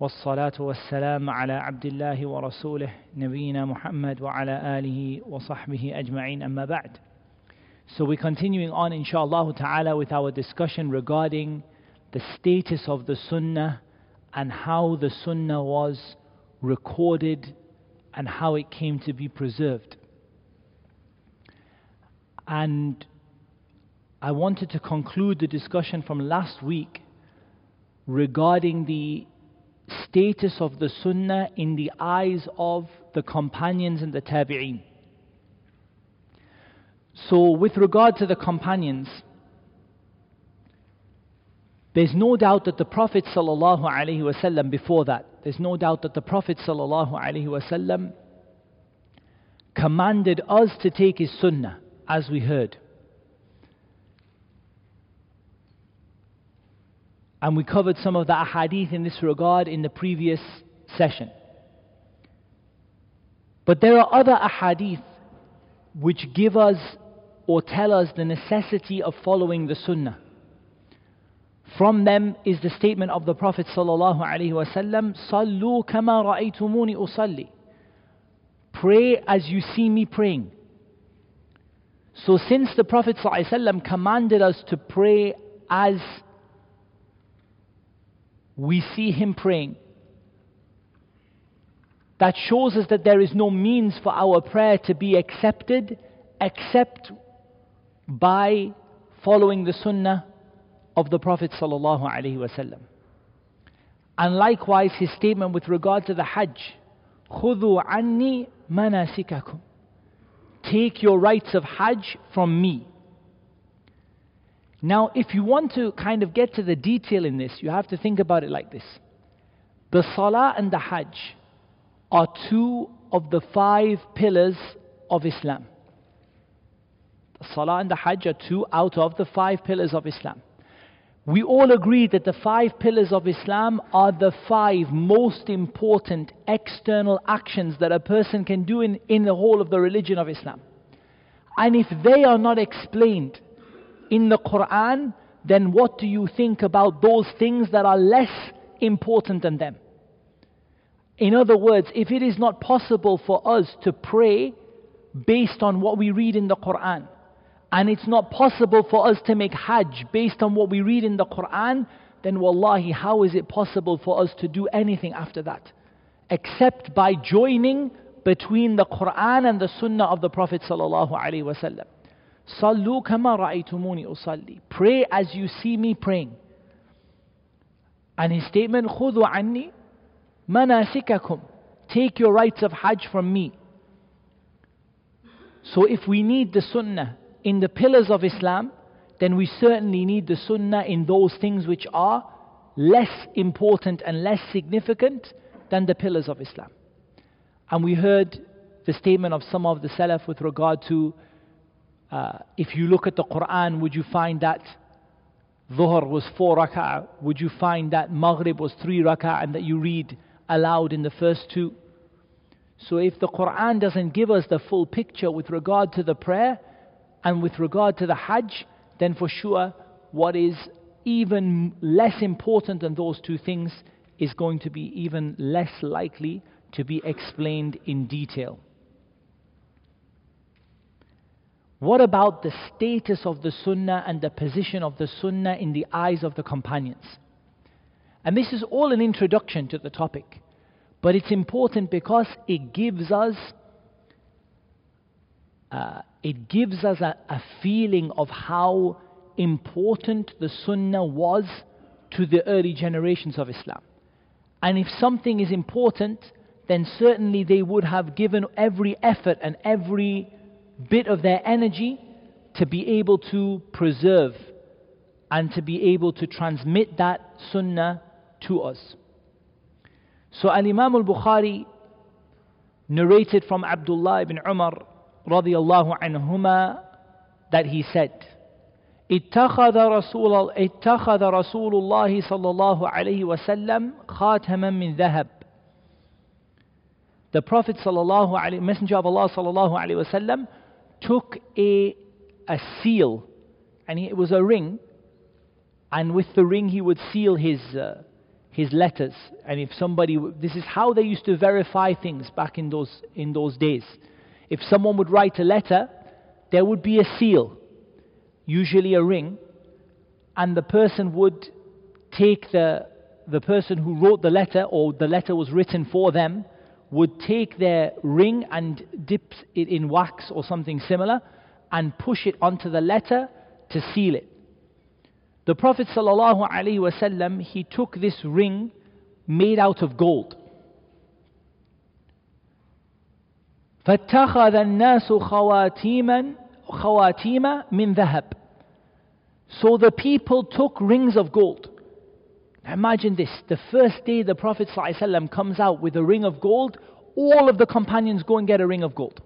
والصلاة والسلام على عبد الله ورسوله نبينا محمد وعلى آله وصحبه أجمعين أما بعد So we're continuing on inshallah ta'ala with our discussion regarding the status of the sunnah and how the sunnah was recorded and how it came to be preserved. And I wanted to conclude the discussion from last week regarding the status of the Sunnah in the eyes of the companions and the Tabi'een. So, with regard to the companions, there's no doubt that the Prophet ﷺ before that, there's no doubt that the Prophet ﷺ commanded us to take his sunnah, as we heard. And we covered some of the ahadith in this regard in the previous session. But there are other ahadith which give us or tell us the necessity of following the sunnah. From them is the statement of the Prophet sallallahu alaihi wasallam, "Sallu kama ra'aytumuni usalli." Pray as you see me praying. So since the Prophet ﷺ commanded us to pray as we see him praying. That shows us that there is no means for our prayer to be accepted except by following the sunnah of the Prophet sallallahu alaihi wasallam. And likewise his statement with regard to the Hajj, خُذُوا عَنِّي مَنَاسِكَكُمْ Take your rites of Hajj from me. Now, if you want to kind of get to the detail in this, you have to think about it like this. The Salah and the Hajj are two of the five pillars of Islam. The Salah and the Hajj are two out of the five pillars of Islam. We all agree that the five pillars of Islam are the five most important external actions that a person can do in, in the whole of the religion of Islam. And if they are not explained, in the Quran, then what do you think about those things that are less important than them? In other words, if it is not possible for us to pray based on what we read in the Quran, and it's not possible for us to make Hajj based on what we read in the Quran, then wallahi, how is it possible for us to do anything after that? Except by joining between the Quran and the Sunnah of the Prophet sallallahu alaihi wasallam. Sallu kama ra'aytumuni usalli. Pray as you see me praying. And his statement, خُذُوا mana manasikakum. Take your rites of Hajj from me. So if we need the Sunnah in the pillars of Islam, then we certainly need the Sunnah in those things which are less important and less significant than the pillars of Islam. And we heard the statement of some of the Salaf with regard to uh, if you look at the Quran, would you find that Dhuhr was four rak'ah? Would you find that Maghrib was three rak'ah and that you read aloud in the first two? So if the Quran doesn't give us the full picture with regard to the prayer and with regard to the Hajj, then for sure what is even less important than those two things is going to be even less likely to be explained in detail. What about the status of the Sunnah and the position of the Sunnah in the eyes of the companions? And this is all an introduction to the topic, but it's important because it gives us uh, it gives us a, a feeling of how important the Sunnah was to the early generations of Islam. And if something is important, then certainly they would have given every effort and every bit of their energy to be able to preserve and to be able to transmit that sunnah to us. So Al Imam al Bukhari narrated from Abdullah ibn Umar radiallahu anhuma that he said, اتخذ رسول اتخذ رسول الله صلى الله عليه وسلم خاتما من ذهب The Prophet صلى الله عليه Messenger of Allah صلى الله عليه وسلم took a, a seal, and it was a ring, and with the ring he would seal his, uh, his letters. And if somebody, this is how they used to verify things back in those, in those days. If someone would write a letter, there would be a seal, usually a ring, and the person would take the, the person who wrote the letter, or the letter was written for them, would take their ring and dip it in wax or something similar and push it onto the letter to seal it. The Prophet ﷺ, he took this ring made out of gold. فاتخذ الناس خواتيما خواتيم من ذهب So the people took rings of gold. Imagine this. The first day the Prophet ﷺ comes out with a ring of gold, all of the companions go and get a ring of gold.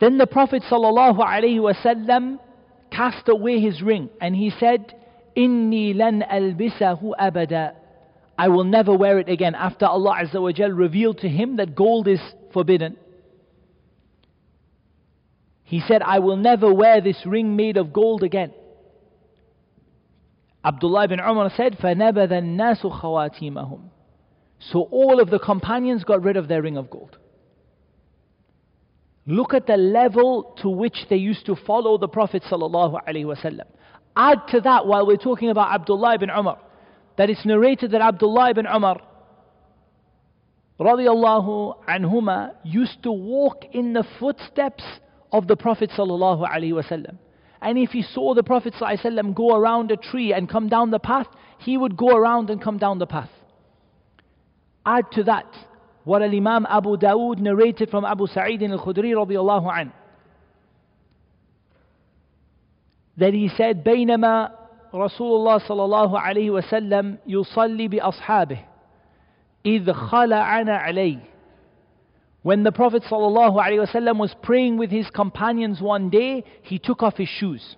Then the Prophet ﷺ cast away his ring and he said, Inni lan albisahu abada. I will never wear it again after Allah Azza revealed to him that gold is forbidden. He said, I will never wear this ring made of gold again. Abdullah ibn Umar said, فَنَبَذَ النَّاسُ خَوَاتِيمَهُمْ So all of the companions got rid of their ring of gold. Look at the level to which they used to follow the Prophet ﷺ. Add to that, while we're talking about Abdullah ibn Umar, that it's narrated that Abdullah ibn Umar radiallahu anhuma used to walk in the footsteps of the Prophet ﷺ. And if he saw the Prophet ﷺ go around a tree and come down the path, he would go around and come down the path. Add to that what Imam Abu Dawood narrated from Abu Sa'id al-Khudri radiallahu an. That he said, بينما رسول الله صلى الله عليه وسلم يصلي بأصحابه إذ خلعنا عليه when the Prophet ﷺ was praying with his companions one day, he took off his shoes.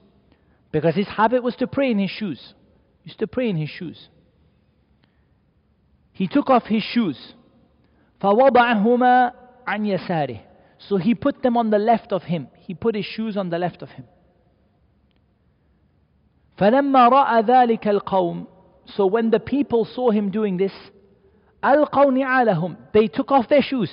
Because his habit was to pray in his shoes. He used to pray in his shoes. He took off his shoes. فَوَضَعَهُمَا عَنْ يَسَارِهِ So he put them on the left of him. He put his shoes on the left of him. فَلَمَّا رَأَى ذَلِكَ الْقَوْمِ So when the people saw him doing this, أَلْقَوْ نِعَالَهُمْ They took off their shoes.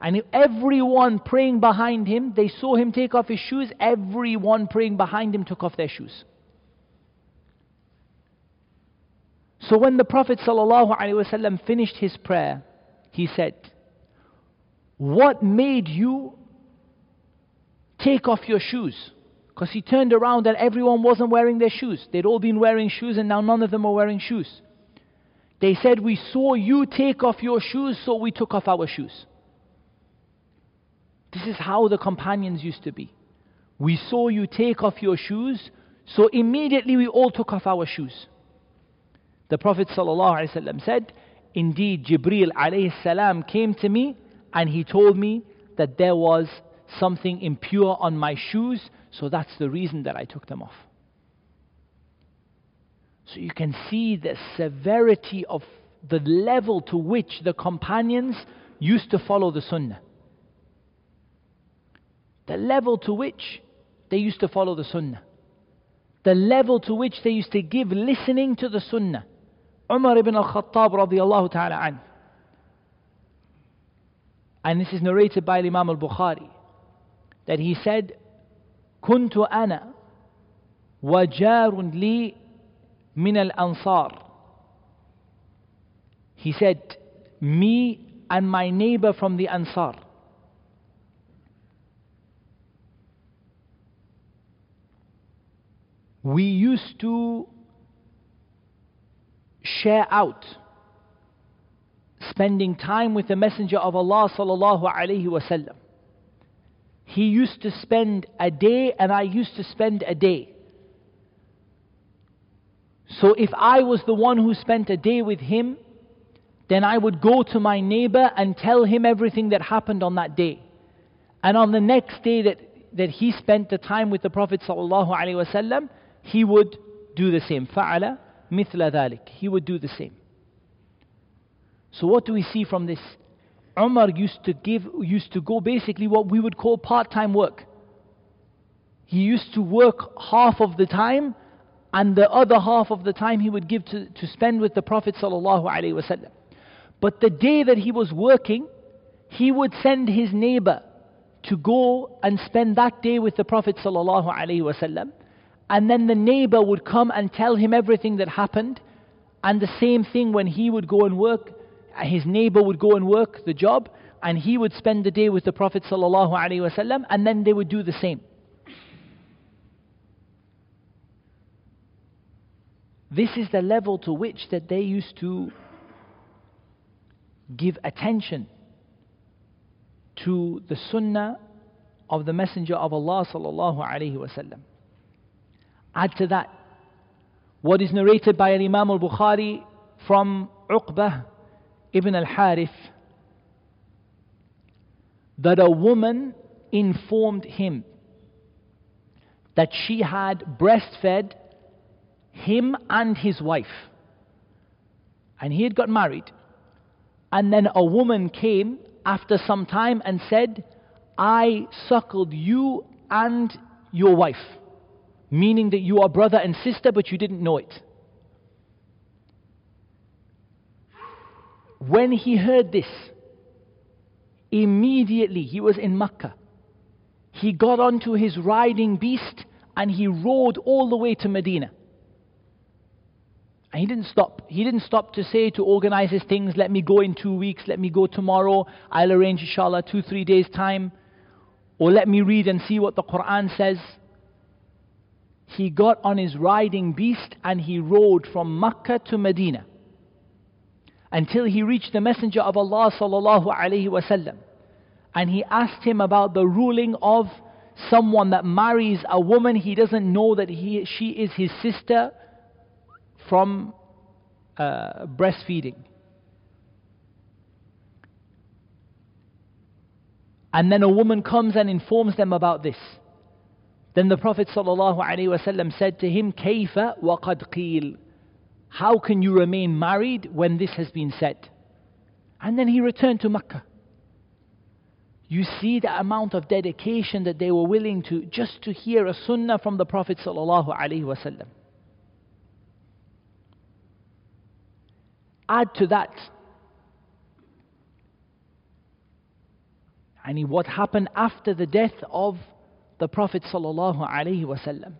And everyone praying behind him, they saw him take off his shoes, everyone praying behind him took off their shoes. So when the Prophet ﷺ finished his prayer, he said, What made you take off your shoes? Because he turned around and everyone wasn't wearing their shoes. They'd all been wearing shoes and now none of them were wearing shoes. They said, We saw you take off your shoes, so we took off our shoes. This is how the companions used to be. We saw you take off your shoes, so immediately we all took off our shoes. The Prophet ﷺ said, Indeed, Jibreel alayhi came to me and he told me that there was something impure on my shoes, so that's the reason that I took them off. So you can see the severity of the level to which the companions used to follow the Sunnah The level to which they used to follow the Sunnah. The level to which they used to give listening to the Sunnah. Umar ibn al-Khattab radiallahu ta'ala an. And this is narrated by Imam al-Bukhari. That he said, كنت أنا وجار لي من الأنصار. He said, me and my neighbor from the Ansar. We used to share out spending time with the Messenger of Allah sallallahu alaihi wasallam. He used to spend a day and I used to spend a day. So if I was the one who spent a day with him, then I would go to my neighbor and tell him everything that happened on that day. And on the next day that, that he spent the time with the Prophet sallallahu alaihi wasallam, he would do the same. فعل مثل ذلك. He would do the same. So what do we see from this? Umar used to give, used to go basically what we would call part-time work. He used to work half of the time and the other half of the time he would give to, to spend with the Prophet sallallahu alaihi wasallam. But the day that he was working, he would send his neighbor to go and spend that day with the Prophet sallallahu alaihi wasallam. And then the neighbor would come and tell him everything that happened. And the same thing when he would go and work, uh, his neighbor would go and work the job, and he would spend the day with the Prophet wasallam, and then they would do the same. This is the level to which that they used to give attention to the sunnah of the Messenger of Allah sallallahu wasallam. Add to that what is narrated by Imam al-Bukhari from Uqbah ibn al-Harith that a woman informed him that she had breastfed him and his wife. And he had got married. And then a woman came after some time and said, I suckled you and your wife. Meaning that you are brother and sister, but you didn't know it. When he heard this, immediately he was in Mecca. He got onto his riding beast and he rode all the way to Medina. And he didn't stop. He didn't stop to say, to organize his things, let me go in two weeks, let me go tomorrow, I'll arrange inshallah two, three days' time, or let me read and see what the Quran says. He got on his riding beast and he rode from Mecca to Medina until he reached the Messenger of Allah sallallahu alaihi wasallam. And he asked him about the ruling of someone that marries a woman he doesn't know that he, she is his sister from uh, breastfeeding. And then a woman comes and informs them about this. Then the Prophet ﷺ said to him, Kaifa waqad qil. How can you remain married when this has been said? And then he returned to Mecca. You see the amount of dedication that they were willing to just to hear a sunnah from the Prophet ﷺ. Add to that, and what happened after the death of the Prophet sallallahu alaihi wasallam.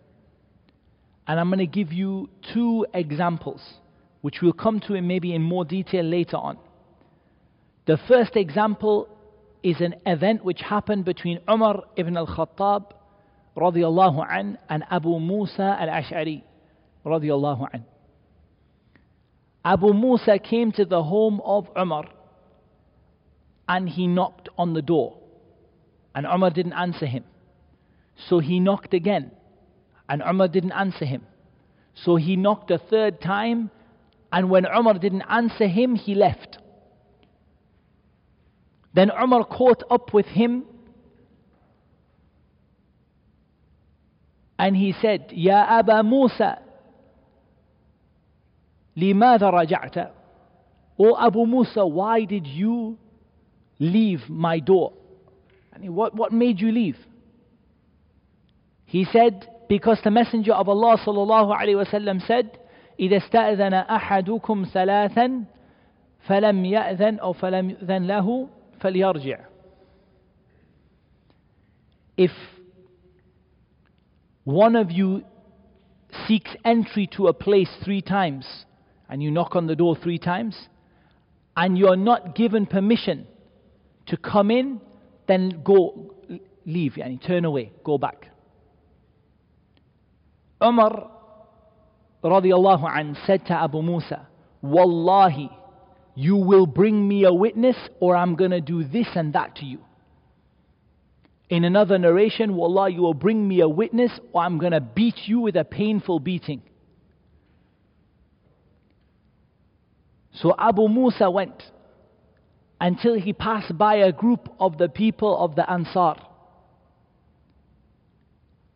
And I'm going to give you two examples, which we'll come to in maybe in more detail later on. The first example is an event which happened between Umar ibn al-Khattab radiallahu an and Abu Musa al-Ash'ari radiallahu an. Abu Musa came to the home of Umar and he knocked on the door. And Umar didn't answer him. So he knocked again. And Umar didn't answer him. So he knocked a third time. And when Umar didn't answer him, he left. Then Umar caught up with him and he said, Ya Aba Musa, لماذا رجعت O Abu Musa why did you leave my door I mean, what, what made you leave he said because the messenger of Allah صلى الله عليه وسلم said إذا استأذن أحدكم ثلاثا فلم يأذن أو فلم يأذن له فليرجع if one of you seeks entry to a place three times and you knock on the door three times and you're not given permission to come in, then go, leave, and turn away, go back. Umar radiallahu an said to Abu Musa, Wallahi, you will bring me a witness or I'm going to do this and that to you. In another narration, Wallah, you will bring me a witness or I'm going to beat you with a painful beating. So Abu Musa went until he passed by a group of the people of the Ansar.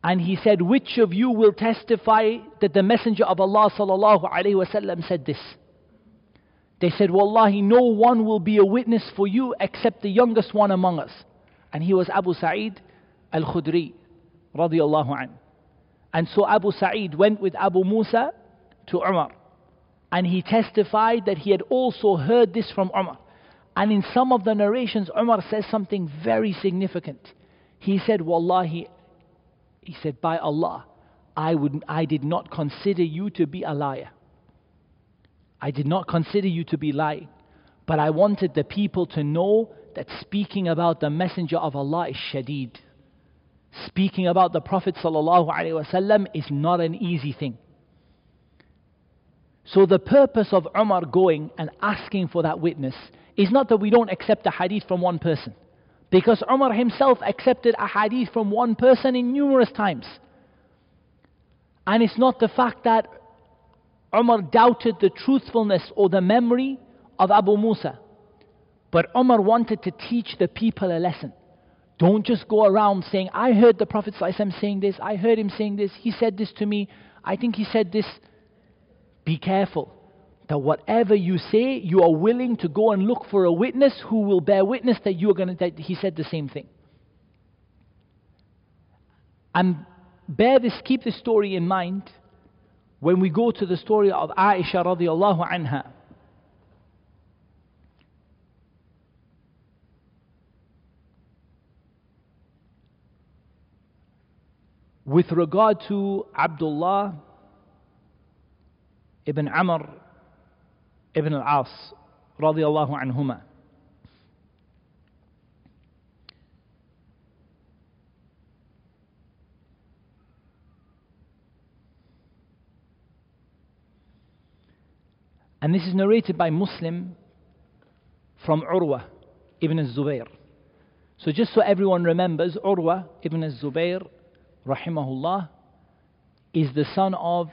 And he said, Which of you will testify that the Messenger of Allah sallallahu alaihi wasallam said this? They said, Wallahi, no one will be a witness for you except the youngest one among us. And he was Abu Sa'id al Khudri, radiallahu anhu. And so Abu Sa'id went with Abu Musa to Umar. And he testified that he had also heard this from Umar. And in some of the narrations, Umar says something very significant. He said, Wallahi, he said, by Allah, I, would, I did not consider you to be a liar. I did not consider you to be lying. But I wanted the people to know that speaking about the Messenger of Allah is shadid. Speaking about the Prophet is not an easy thing. So the purpose of Umar going and asking for that witness is not that we don't accept a hadith from one person. Because Umar himself accepted a hadith from one person in numerous times. And it's not the fact that Umar doubted the truthfulness or the memory of Abu Musa. But Umar wanted to teach the people a lesson. Don't just go around saying, I heard the Prophet saying this, I heard him saying this, he said this to me, I think he said this. Be careful that whatever you say, you are willing to go and look for a witness who will bear witness that you are going to, that he said the same thing. And bear this, keep this story in mind when we go to the story of Aisha radiallahu anha. With regard to Abdullah ibn Amr ibn al-As radiallahu anhuma. And this is narrated by Muslim from Urwa ibn al-Zubayr. So just so everyone remembers, Urwa ibn al-Zubayr, rahimahullah, is the son of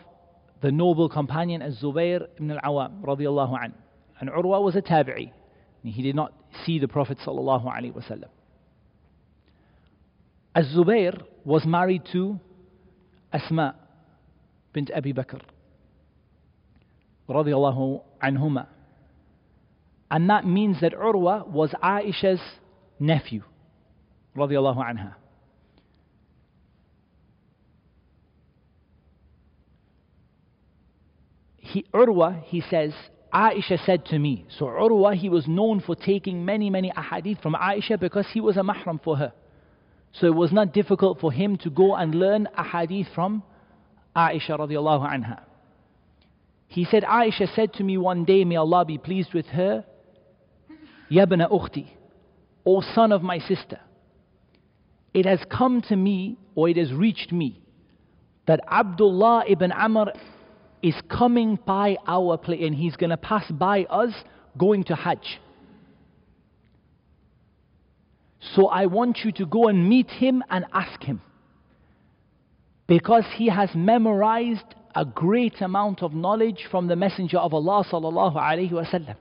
the noble companion Az-Zubayr ibn al-Awam radiallahu an. And Urwa was a tabi'i. He did not see the Prophet sallallahu alaihi wasallam. Az-Zubayr was married to Asma bint Abi Bakr radiallahu anhuma. And that means that Urwa was Aisha's nephew radiallahu anha. He, Urwa, he says, Aisha said to me. So Urwa, he was known for taking many, many ahadith from Aisha because he was a mahram for her. So it was not difficult for him to go and learn ahadith from Aisha radiallahu anha. He said, Aisha said to me one day, may Allah be pleased with her, Yabna ukhti, O son of my sister, it has come to me, or it has reached me, that Abdullah ibn Amr is coming by our place and he's going to pass by us going to Hajj. So I want you to go and meet him and ask him. Because he has memorized a great amount of knowledge from the Messenger of Allah sallallahu alaihi wasallam.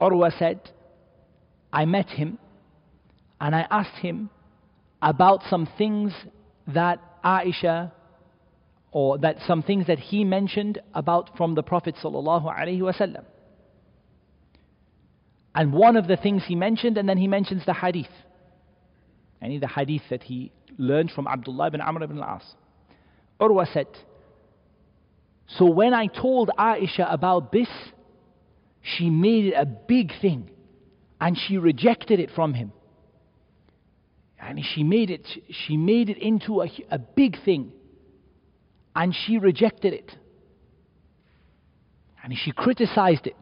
Urwa said, I met him and I asked him about some things that Aisha or that some things that he mentioned about from the Prophet sallallahu. And one of the things he mentioned, and then he mentions the hadith. Any the hadith that he learned from Abdullah ibn Amr ibn al-As. Urwa said, So when I told Aisha about this, she made it a big thing. And she rejected it from him. And she made it, she made it into a, a big thing and she rejected it. And she criticized it.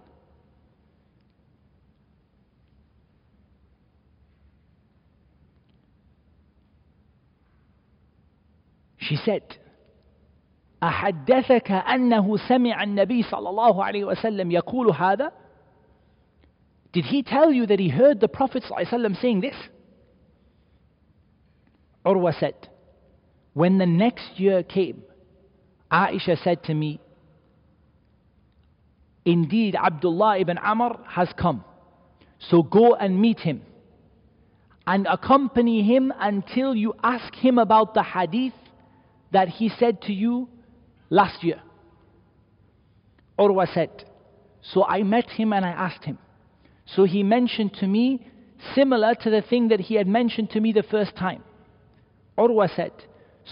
She said, أحدثك أنه سمع النبي صلى الله عليه وسلم يقول هذا? Did he tell you that he heard the Prophet صلى الله عليه وسلم saying this? Urwa said, when the next year came, Aisha said to me, Indeed, Abdullah ibn Amr has come. So go and meet him and accompany him until you ask him about the hadith that he said to you last year. Urwa said, So I met him and I asked him. So he mentioned to me similar to the thing that he had mentioned to me the first time. Urwa said,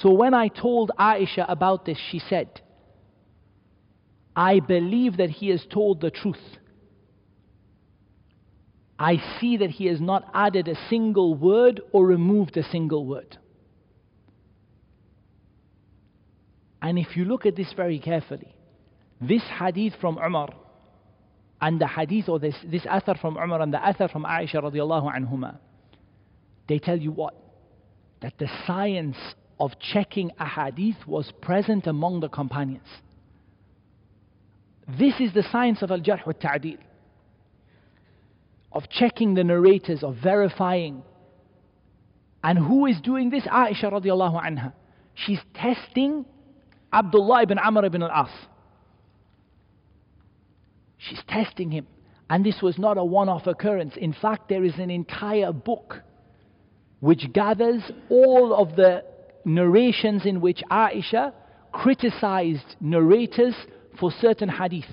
So when I told Aisha about this, she said, I believe that he has told the truth. I see that he has not added a single word or removed a single word. And if you look at this very carefully, this hadith from Umar and the hadith or this, this athar from Umar and the athar from Aisha radiallahu anhuma, they tell you what? That the science of checking a hadith was present among the companions. This is the science of al-jarh wa ta'dil of checking the narrators, of verifying. And who is doing this? Aisha radiallahu anha. She's testing Abdullah ibn Amr ibn al-As. She's testing him. And this was not a one off occurrence. In fact, there is an entire book which gathers all of the narrations in which Aisha criticized narrators for certain hadith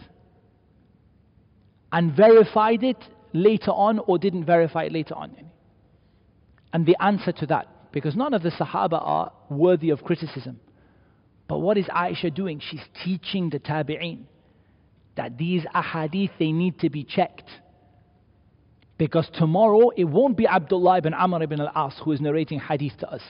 and verified it later on or didn't verify it later on. And the answer to that, because none of the Sahaba are worthy of criticism. But what is Aisha doing? She's teaching the Tabi'een that these ahadith they need to be checked. Because tomorrow it won't be Abdullah ibn Amr ibn al-As who is narrating hadith to us.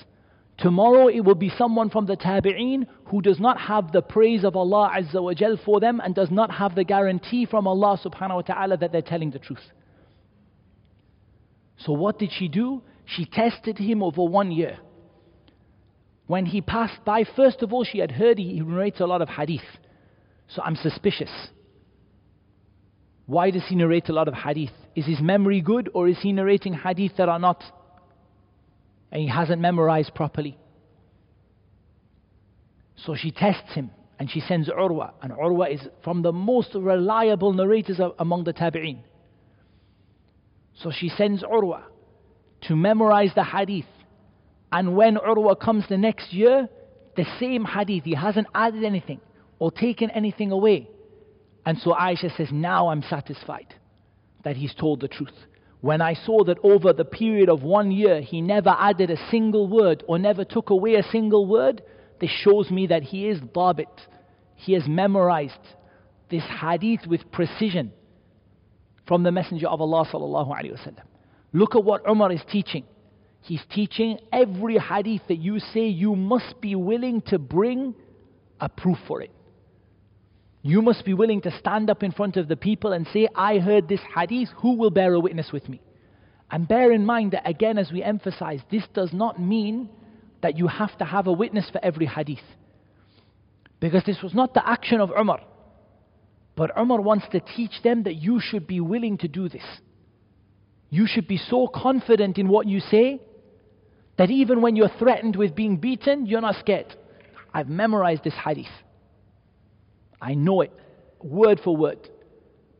Tomorrow it will be someone from the Tabi'een who does not have the praise of Allah Azza wa Jal for them and does not have the guarantee from Allah subhanahu wa ta'ala that they're telling the truth. So what did she do? She tested him over one year. When he passed by, first of all, she had heard he narrates a lot of hadith. So I'm suspicious. Why does he narrate a lot of hadith? Is his memory good or is he narrating hadith that are not and he hasn't memorized properly? So she tests him and she sends Urwa, and Urwa is from the most reliable narrators among the Tabi'een. So she sends Urwa to memorize the hadith. And when Urwa comes the next year, the same hadith, he hasn't added anything or taken anything away. And so Aisha says, Now I'm satisfied that he's told the truth. When I saw that over the period of one year he never added a single word or never took away a single word, this shows me that he is dabit. He has memorized this hadith with precision from the Messenger of Allah sallallahu alaihi wasallam. Look at what Umar is teaching. He's teaching every hadith that you say you must be willing to bring a proof for it. You must be willing to stand up in front of the people and say, I heard this hadith, who will bear a witness with me? And bear in mind that, again, as we emphasize, this does not mean that you have to have a witness for every hadith. Because this was not the action of Umar. But Umar wants to teach them that you should be willing to do this. You should be so confident in what you say that even when you're threatened with being beaten, you're not scared. I've memorized this hadith. I know it word for word.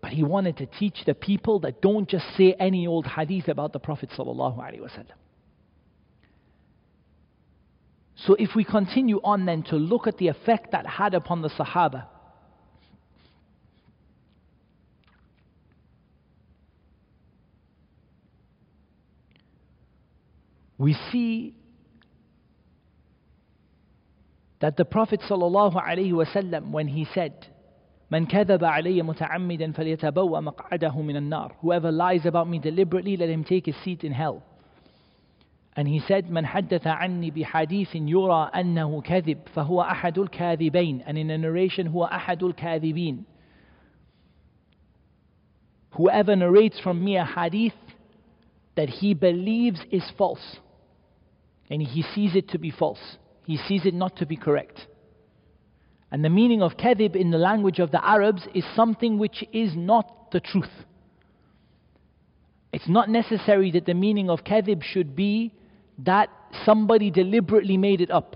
But he wanted to teach the people that don't just say any old hadith about the Prophet. So if we continue on then to look at the effect that had upon the Sahaba, we see that the Prophet ﷺ, when he said, من كذب علي متعمدا فليتبوأ مقعده من النار Whoever lies about me deliberately, let him take his seat in hell. And he said, من حدث عني بحديث يرى أنه كذب فهو أحد الكاذبين. And in a narration, هو أحد الكاذبين. Whoever narrates from me a hadith that he believes is false, and he sees it to be false. he sees it not to be correct. And the meaning of kadhib in the language of the Arabs is something which is not the truth. It's not necessary that the meaning of kadhib should be that somebody deliberately made it up.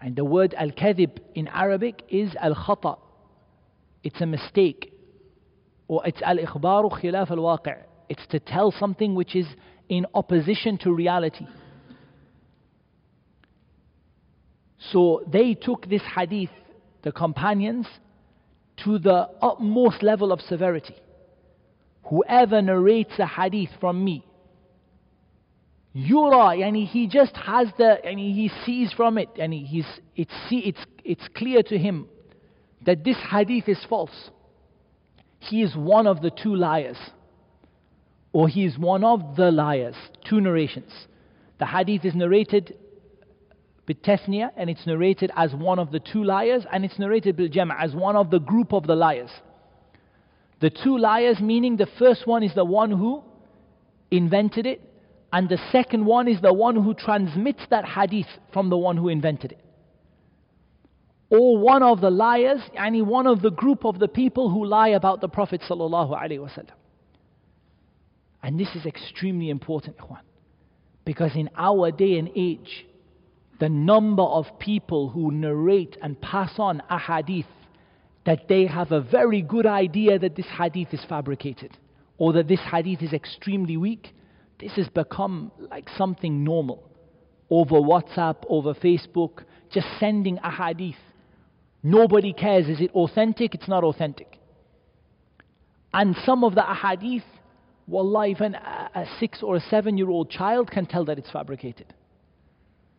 And the word al kadhib in Arabic is al khata. It's a mistake. Or it's al ikhbaru khilaf al waqi'. It's to tell something which is in opposition to reality. So they took this hadith, the companions, to the utmost level of severity. Whoever narrates a hadith from me, Yura, yani he just has the, yani he sees from it, and he's, it's, it's, it's clear to him that this hadith is false. He is one of the two liars. Or he is one of the liars. Two narrations. The hadith is narrated bitethnia, and it's narrated as one of the two liars, and it's narrated bil as one of the group of the liars. The two liars, meaning the first one is the one who invented it, and the second one is the one who transmits that hadith from the one who invented it. Or one of the liars, any one of the group of the people who lie about the Prophet And this is extremely important, ikhwan. Because in our day and age, the number of people who narrate and pass on a hadith that they have a very good idea that this hadith is fabricated or that this hadith is extremely weak, this has become like something normal. Over WhatsApp, over Facebook, just sending a hadith. Nobody cares. Is it authentic? It's not authentic. And some of the ahadith, wallah, even a, a six or a seven year old child can tell that it's fabricated.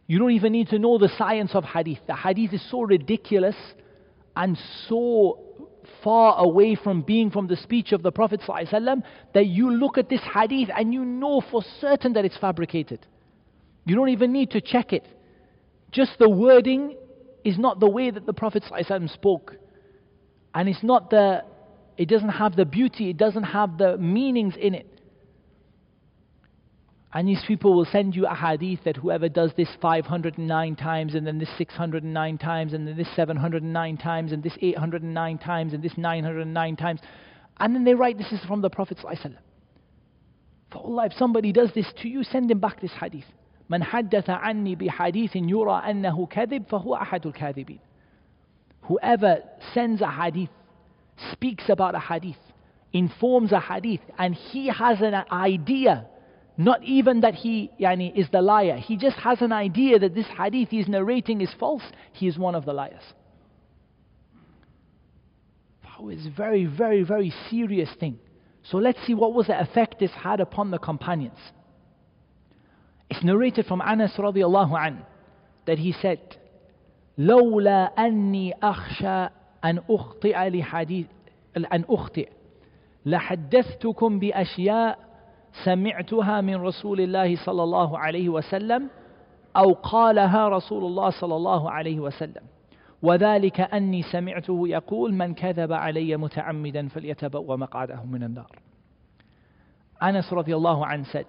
You don't even need to know the science of hadith. The hadith is so ridiculous and so far away from being from the speech of the Prophet ﷺ that you look at this hadith and you know for certain that it's fabricated. You don't even need to check it. Just the wording is not the way that the Prophet ﷺ spoke. And it's not the, it doesn't have the beauty, it doesn't have the meanings in it. And these people will send you a hadith that whoever does this 509 times, and then this 609 times, and then this 709 times, and this 809 times, and this 909 times. And then they write this is from the Prophet. ﷺ. For Allah, if somebody does this to you, send him back this hadith. من حدث عني بحديث يرى أنه كذب فهو أحد الكاذبين. Whoever sends a hadith, speaks about a hadith, informs a hadith, and he has an idea not even that he yani, is the liar. He just has an idea that this hadith he's narrating is false. He is one of the liars. Oh, it's a very, very, very serious thing. So let's see what was the effect this had upon the companions. It's narrated from Anas radiallahu an that he said, لولا أني أخشى أن أخطئ لحديث أن أخطئ لحدثتكم بأشياء سمعتها من رسول الله صلى الله عليه وسلم أو قالها رسول الله صلى الله عليه وسلم وذلك أني سمعته يقول من كذب علي متعمدا فليتبوأ مقعده من النار Anas radiallahu anh said,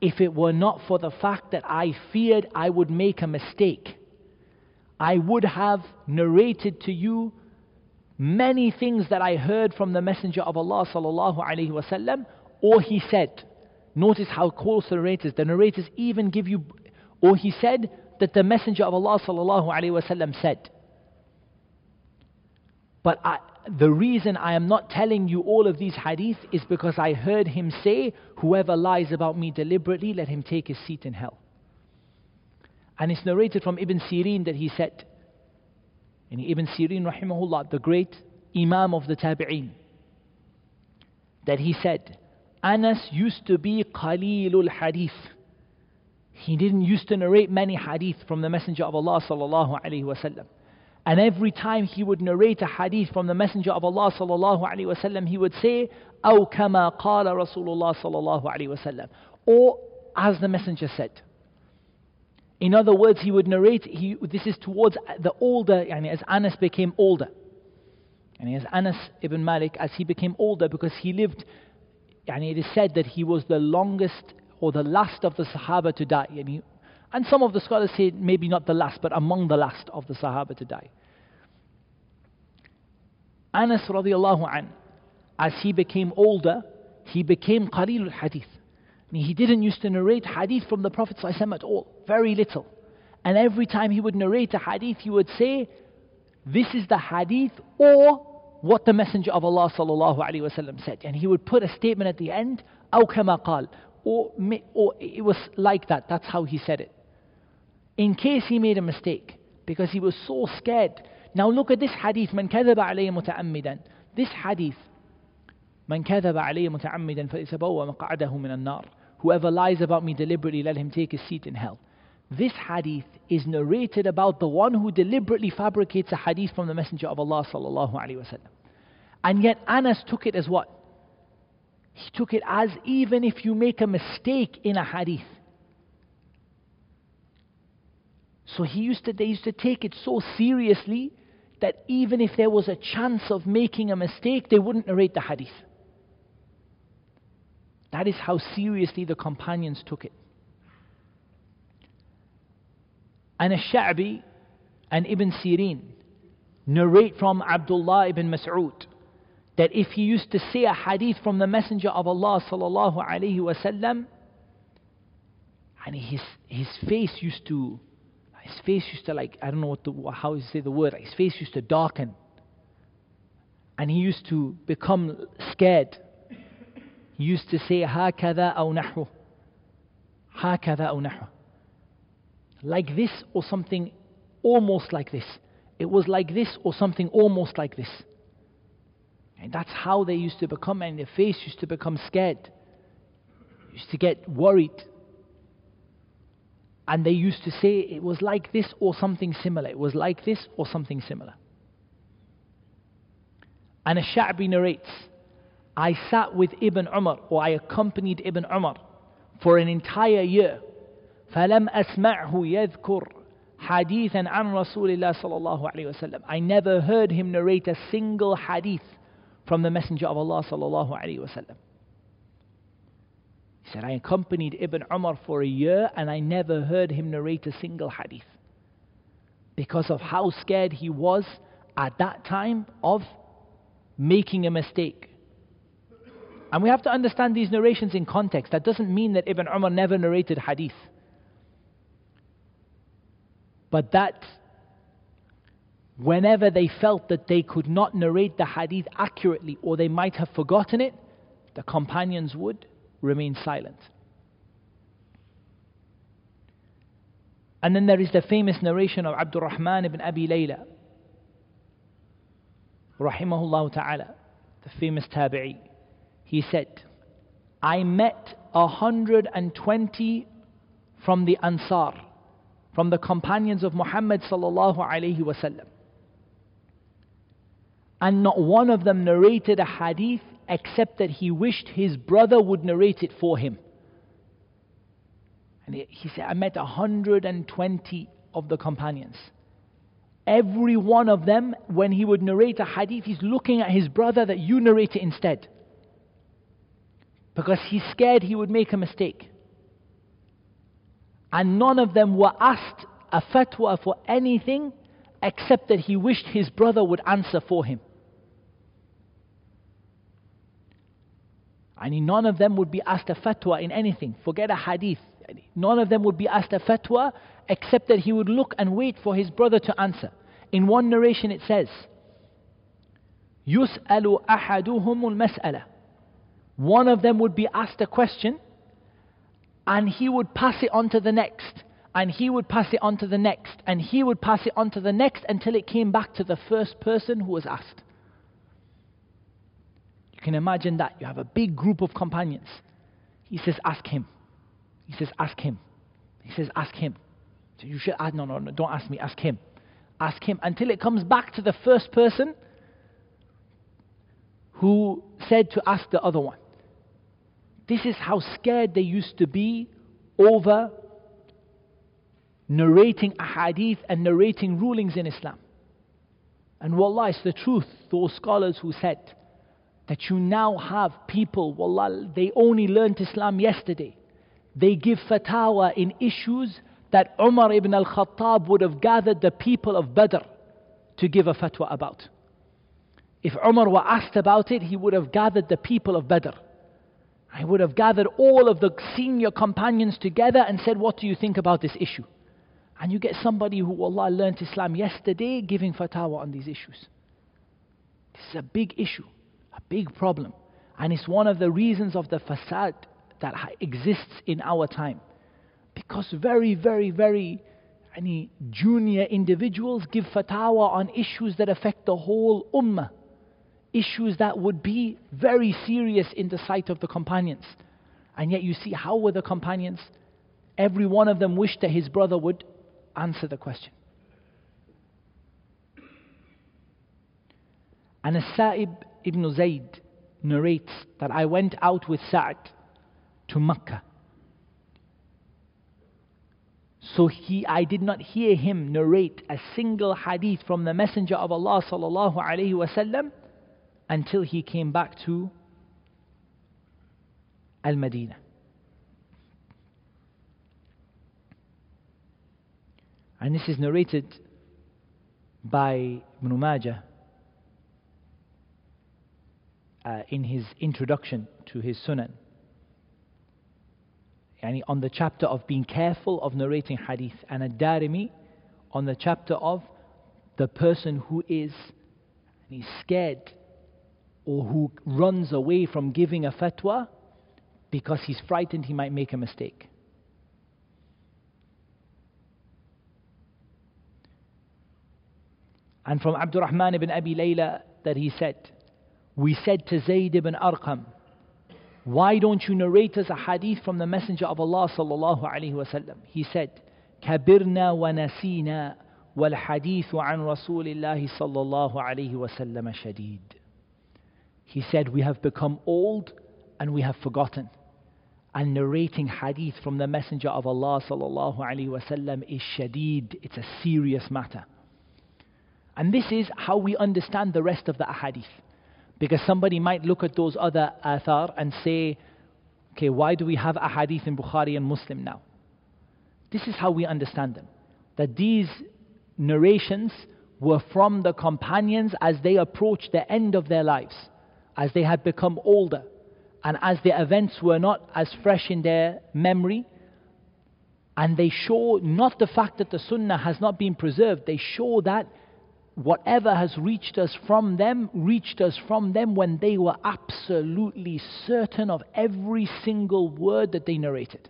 If it were not for the fact that I feared I would make a mistake, I would have narrated to you many things that I heard from the Messenger of Allah sallallahu alaihi wasallam, or he said, Notice how close the narrators, the narrators even give you, or he said that the Messenger of Allah sallallahu alaihi wasallam said. But I, the reason I am not telling you all of these hadith is because I heard him say, Whoever lies about me deliberately, let him take his seat in hell. And it's narrated from Ibn Sirin that he said, and Ibn Sirin, rahimahullah, the great Imam of the Tabi'een, that he said, Anas used to be Qalilul Hadith. He didn't used to narrate many hadith from the Messenger of Allah sallallahu alaihi wasallam. And every time he would narrate a hadith from the Messenger of Allah sallallahu alaihi wasallam, he would say, "Aw kama qala Rasulullah sallallahu alaihi wasallam," or as the Messenger said. In other words, he would narrate. He, this is towards the older, yani as Anas became older, and as Anas ibn Malik, as he became older, because he lived and it is said that he was the longest or the last of the Sahaba to die. And, and some of the scholars say maybe not the last, but among the last of the Sahaba to die. Anas radiallahu an, as he became older, he became Qalilul Hadith. He didn't used to narrate hadith from the Prophet at all, very little. And every time he would narrate a hadith, he would say, This is the hadith, or what the Messenger of Allah sallallahu alaihi wasallam said, and he would put a statement at the end, أو كما قال, or, or it was like that. That's how he said it. In case he made a mistake, because he was so scared. Now look at this hadith, من كذب علي متعمدا. This hadith, من كذب علي متعمدا فليتبوأ مقعده من النار. Whoever lies about me deliberately, let him take his seat in hell. This hadith is narrated about the one who deliberately fabricates a hadith from the Messenger of Allah sallallahu alaihi wasallam. And yet Anas took it as what? He took it as even if you make a mistake in a hadith. So he used to, they used to take it so seriously that even if there was a chance of making a mistake, they wouldn't narrate the hadith. That is how seriously the companions took it. and Ash-Sha'bi and Ibn Sirin narrate from Abdullah ibn Mas'ud that if he used to say a hadith from the Messenger of Allah sallallahu alaihi wasallam, and his his face used to his face used to like I don't know what the, how you say the word his face used to darken, and he used to become scared. He used to say hakada aw nahru, hakada aw nahru like this or something almost like this it was like this or something almost like this and that's how they used to become and their face used to become scared used to get worried and they used to say it was like this or something similar. It was like this or something similar. And Ash-Sha'bi narrates, I sat with Ibn Umar or I accompanied Ibn Umar for an entire year. فلم أسمعه يذكر حديثا عن رسول الله صلى الله عليه وسلم. I never heard him narrate a single hadith from the Messenger of Allah صلى الله عليه وسلم. He said, I accompanied Ibn Umar for a year and I never heard him narrate a single hadith. Because of how scared he was at that time of making a mistake. And we have to understand these narrations in context. That doesn't mean that Ibn Umar never narrated hadith. But that whenever they felt that they could not narrate the hadith accurately or they might have forgotten it, the companions would remain silent. And then there is the famous narration of Abdurrahman ibn Abi Layla, rahimahullah ta'ala, the famous tabi'i. He said, I met 120 from the Ansar, from the companions of Muhammad sallallahu alayhi wasallam. And not one of them narrated a hadith except that he wished his brother would narrate it for him. And he said, I met 120 of the companions. Every one of them, when he would narrate a hadith, he's looking at his brother that you narrate it instead. Because he's scared he would make a mistake And none of them were asked a fatwa for anything except that he wished his brother would answer for him. And none of them would be asked a fatwa in anything. Forget a hadith. None of them would be asked a fatwa except that he would look and wait for his brother to answer. In one narration it says, يُسْأَلُ أَحَدُهُمُ الْمَسْأَلَةِ One of them would be asked a question and he would pass it on to the next and he would pass it on to the next and he would pass it on to the next until it came back to the first person who was asked You can imagine that. You have a big group of companions. He says, Ask him. He says, Ask him. He says, Ask him. So you should ask, no, no, no, don't ask me, ask him. Ask him until it comes back to the first person who said to ask the other one. This is how scared they used to be over narrating a hadith and narrating rulings in Islam. And wallah, it's the truth. Those scholars who said that you now have people, wallah, they only learned Islam yesterday. They give fatwa in issues that Umar ibn al Khattab would have gathered the people of Badr to give a fatwa about. If Umar were asked about it, he would have gathered the people of Badr. He would have gathered all of the senior companions together and said, What do you think about this issue? And you get somebody who, Allah, learned Islam yesterday giving fatwa on these issues. This is a big issue a big problem. And it's one of the reasons of the fasad that exists in our time. Because very, very, very any junior individuals give fatwa on issues that affect the whole ummah. Issues that would be very serious in the sight of the companions. And yet you see, how were the companions? Every one of them wished that his brother would answer the question. And As-Sa'ib ibn Zayd narrates that I went out with Sa'd to Mecca. So he, I did not hear him narrate a single hadith from the Messenger of Allah sallallahu alaihi wasallam until he came back to Al Madinah. And this is narrated by Ibn Majah uh, in his introduction to his Sunan. Yani on the chapter of being careful of narrating hadith, and Ad-Darimi on the chapter of the person who is he's scared or who runs away from giving a fatwa because he's frightened he might make a mistake. And from Abdurrahman ibn Abi Layla that he said, We said to Zayd ibn Arqam, Why don't you narrate us a hadith from the Messenger of Allah sallallahu alayhi wasallam? He said, كبرنا ونسينا والحديث عن رسول الله صلى الله عليه وسلم شديد. he said, We have become old and we have forgotten. And narrating hadith from the Messenger of Allah sallallahu alaihi wasallam is shadid. It's a serious matter. And this is how we understand the rest of the ahadith. Because somebody might look at those other athar and say, okay, why do we have ahadith in Bukhari and Muslim now? This is how we understand them. That these narrations were from the companions as they approached the end of their lives, as they had become older, and as the events were not as fresh in their memory. And they show not the fact that the sunnah has not been preserved, they show that whatever has reached us from them, reached us from them when they were absolutely certain of every single word that they narrated.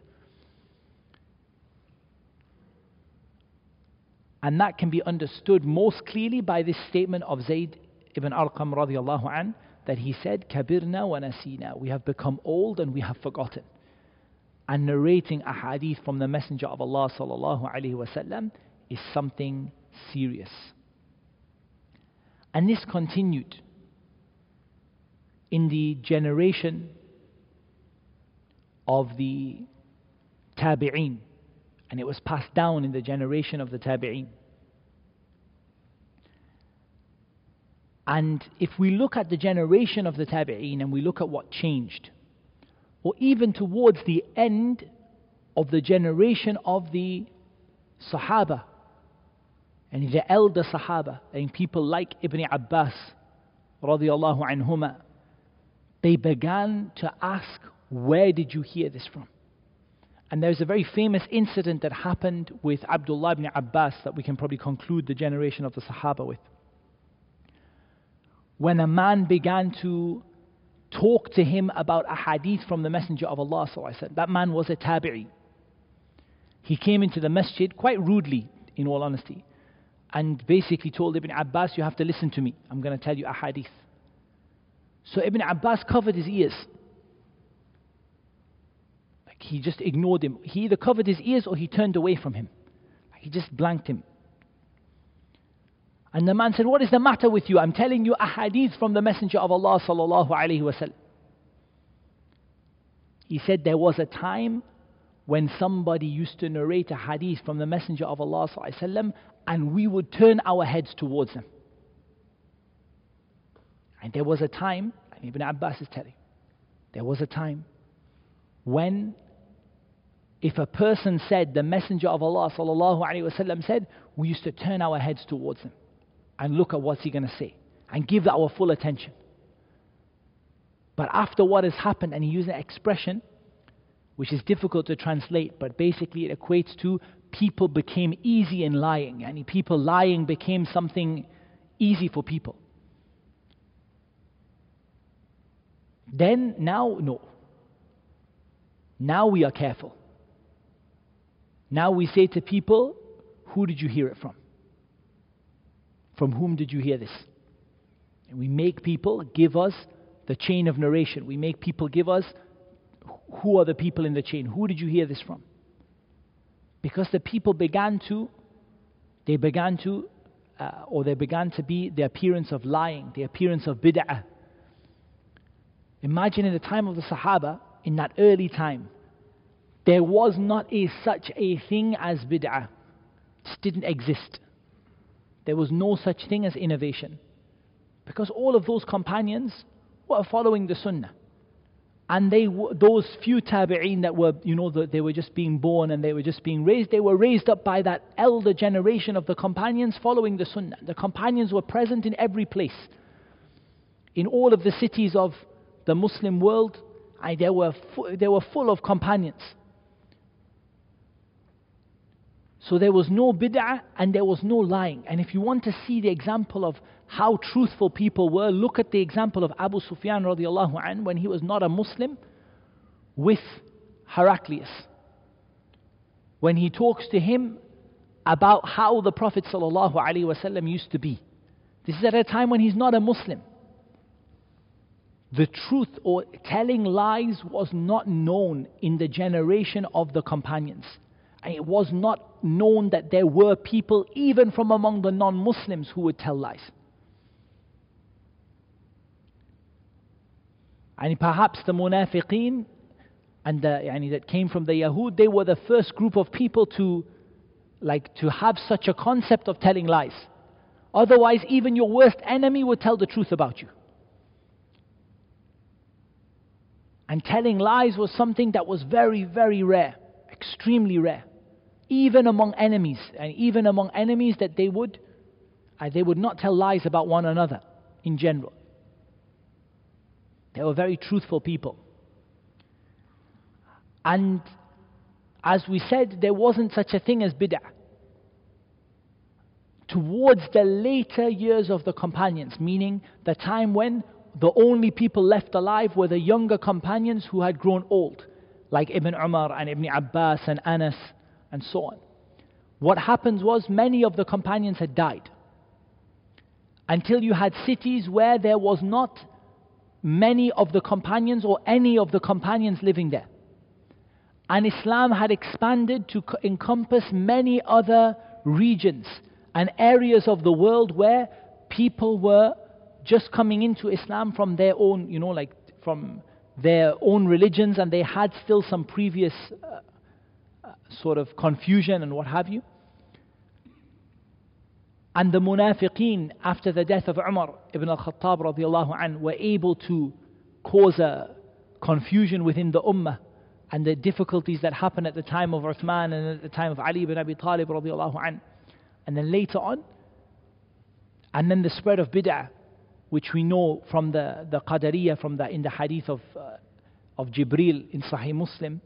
And that can be understood most clearly by this statement of Zayd ibn Arqam radiallahu an, that he said, Kabirna wa nasina. We have become old and we have forgotten. And narrating a hadith from the Messenger of Allah sallallahu alaihi wasallam is something serious. And this continued in the generation of the Tabi'een, and it was passed down in the generation of the Tabi'een. And if we look at the generation of the Tabi'een and we look at what changed, or even towards the end of the generation of the Sahaba, and the elder Sahaba, and people like Ibn Abbas, radiallahu anhuma, they began to ask, Where did you hear this from? And there's a very famous incident that happened with Abdullah ibn Abbas that we can probably conclude the generation of the Sahaba with. When a man began to talk to him about a hadith from the Messenger of Allah, that man was a tabi'i. He came into the masjid quite rudely, in all honesty and basically told Ibn Abbas, You have to listen to me. I'm going to tell you a hadith. So Ibn Abbas covered his ears. Like he just ignored him. He either covered his ears or he turned away from him. He just blanked him. And the man said, What is the matter with you? I'm telling you a hadith from the Messenger of Allah sallallahu alayhi wasallam. He said, There was a time when somebody used to narrate a hadith from the Messenger of Allah sallallahu alayhi wasallam, and we would turn our heads towards them. And there was a time, and Ibn Abbas is telling, there was a time when if a person said, the Messenger of Allah sallallahu alayhi wasallam said, we used to turn our heads towards him and look at what's he going to say and give our full attention. But after what has happened, and he used an expression, which is difficult to translate, but basically it equates to people became easy in lying. and people lying became something easy for people. Then, now, no. Now we are careful. Now we say to people, Who did you hear it from? From whom did you hear this? And we make people give us the chain of narration. We make people give us who are the people in the chain? Who did you hear this from? Because the people began to, they began to, uh, or they began to be the appearance of lying, the appearance of bid'ah. Imagine in the time of the Sahaba, in that early time, there was not a, such a thing as bid'ah. It didn't exist. There was no such thing as innovation. Because all of those companions were following the sunnah. And they, those few tabi'een that were, you know, they were just being born and they were just being raised, they were raised up by that elder generation of the companions following the sunnah. The companions were present in every place. In all of the cities of the Muslim world, they, were they were full of companions. So there was no bid'ah and there was no lying. And if you want to see the example of how truthful people were, look at the example of Abu Sufyan radiallahu an when he was not a Muslim with Heraclius. When he talks to him about how the Prophet ﷺ used to be. This is at a time when he's not a Muslim. The truth or telling lies was not known in the generation of the companions it was not known that there were people, even from among the non Muslims, who would tell lies. And perhaps the munafiqeen and the, yani, that came from the Yahud, they were the first group of people to, like, to have such a concept of telling lies. Otherwise, even your worst enemy would tell the truth about you. And telling lies was something that was very, very rare, extremely rare even among enemies, and even among enemies that they would, uh, they would not tell lies about one another in general. They were very truthful people. And as we said, there wasn't such a thing as bid'ah. Towards the later years of the companions, meaning the time when the only people left alive were the younger companions who had grown old, like Ibn Umar and Ibn Abbas and Anas and so on. What happens was many of the companions had died until you had cities where there was not many of the companions or any of the companions living there. And Islam had expanded to encompass many other regions and areas of the world where people were just coming into Islam from their own, you know, like from their own religions, and they had still some previous uh, sort of confusion and what have you. And the munafiqeen, after the death of Umar ibn al-Khattab radiallahu were able to cause a confusion within the ummah and the difficulties that happened at the time of Uthman and at the time of Ali ibn Abi Talib radiallahu an. And then later on, and then the spread of bid'ah, which we know from the, the Qadariyah, from the, in the hadith of, uh, of Jibril in Sahih Muslim,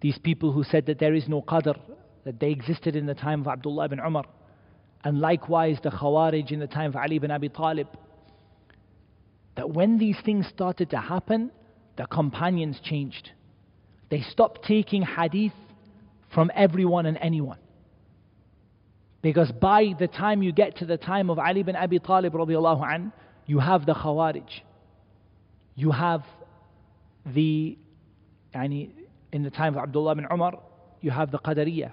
these people who said that there is no qadr, that they existed in the time of Abdullah ibn Umar, and likewise the Khawarij in the time of Ali ibn Abi Talib. That when these things started to happen, the companions changed. They stopped taking hadith from everyone and anyone. Because by the time you get to the time of Ali ibn Abi Talib, an, you have the Khawarij. You have the yani, in the time of Abdullah bin Umar, you have the Qadariyah.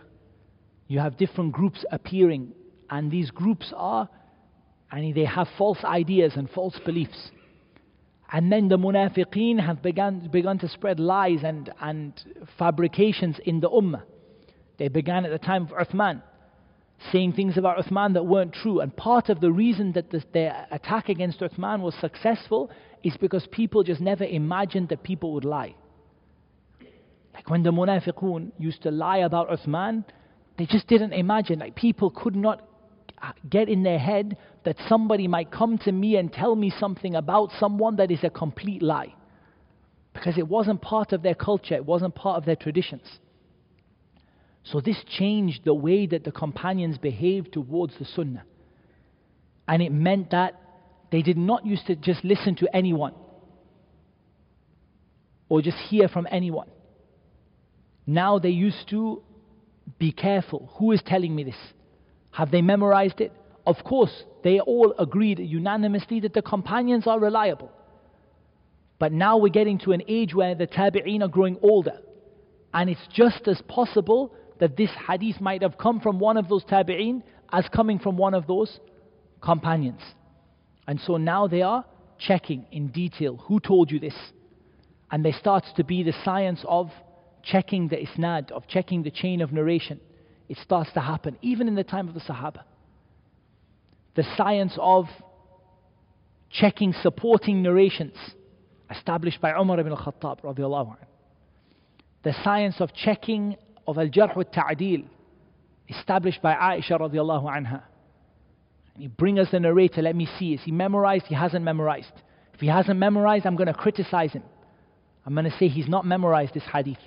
You have different groups appearing, and these groups are, and they have false ideas and false beliefs. And then the munafiqeen have begun, begun to spread lies and, and fabrications in the ummah. They began at the time of Uthman, saying things about Uthman that weren't true. And part of the reason that their attack against Uthman was successful is because people just never imagined that people would lie. Like when the munafiqun used to lie about Uthman, they just didn't imagine, like people could not get in their head that somebody might come to me and tell me something about someone that is a complete lie. Because it wasn't part of their culture, it wasn't part of their traditions. So this changed the way that the companions behaved towards the sunnah. And it meant that they did not used to just listen to anyone or just hear from anyone. Now they used to be careful. Who is telling me this? Have they memorized it? Of course, they all agreed unanimously that the companions are reliable. But now we're getting to an age where the tabi'een are growing older. And it's just as possible that this hadith might have come from one of those tabi'een as coming from one of those companions. And so now they are checking in detail who told you this. And there starts to be the science of checking the isnad, of checking the chain of narration. It starts to happen, even in the time of the Sahaba. The science of checking supporting narrations established by Umar ibn al-Khattab radiallahu anh. The science of checking of al-jarh wa ta'dil established by Aisha radiallahu anha. You bring us the narrator, let me see. Is he memorized? He hasn't memorized. If he hasn't memorized, I'm going to criticize him. I'm going to say he's not memorized this hadith.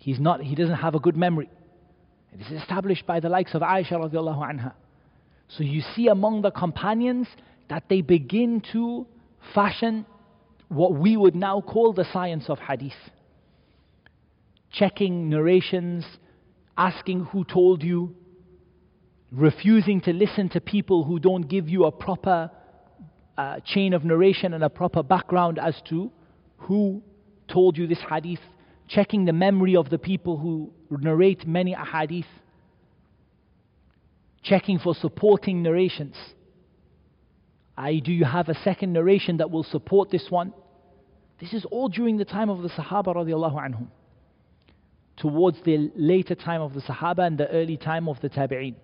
He's not, he doesn't have a good memory. It is established by the likes of Aisha radiallahu anha. So you see among the companions that they begin to fashion what we would now call the science of hadith. Checking narrations, asking who told you, refusing to listen to people who don't give you a proper uh, chain of narration and a proper background as to who told you this hadith, checking the memory of the people who narrate many ahadith, checking for supporting narrations. I, do you have a second narration that will support this one? This is all during the time of the Sahaba radiallahu anhum. Towards the later time of the Sahaba and the early time of the Tabi'een.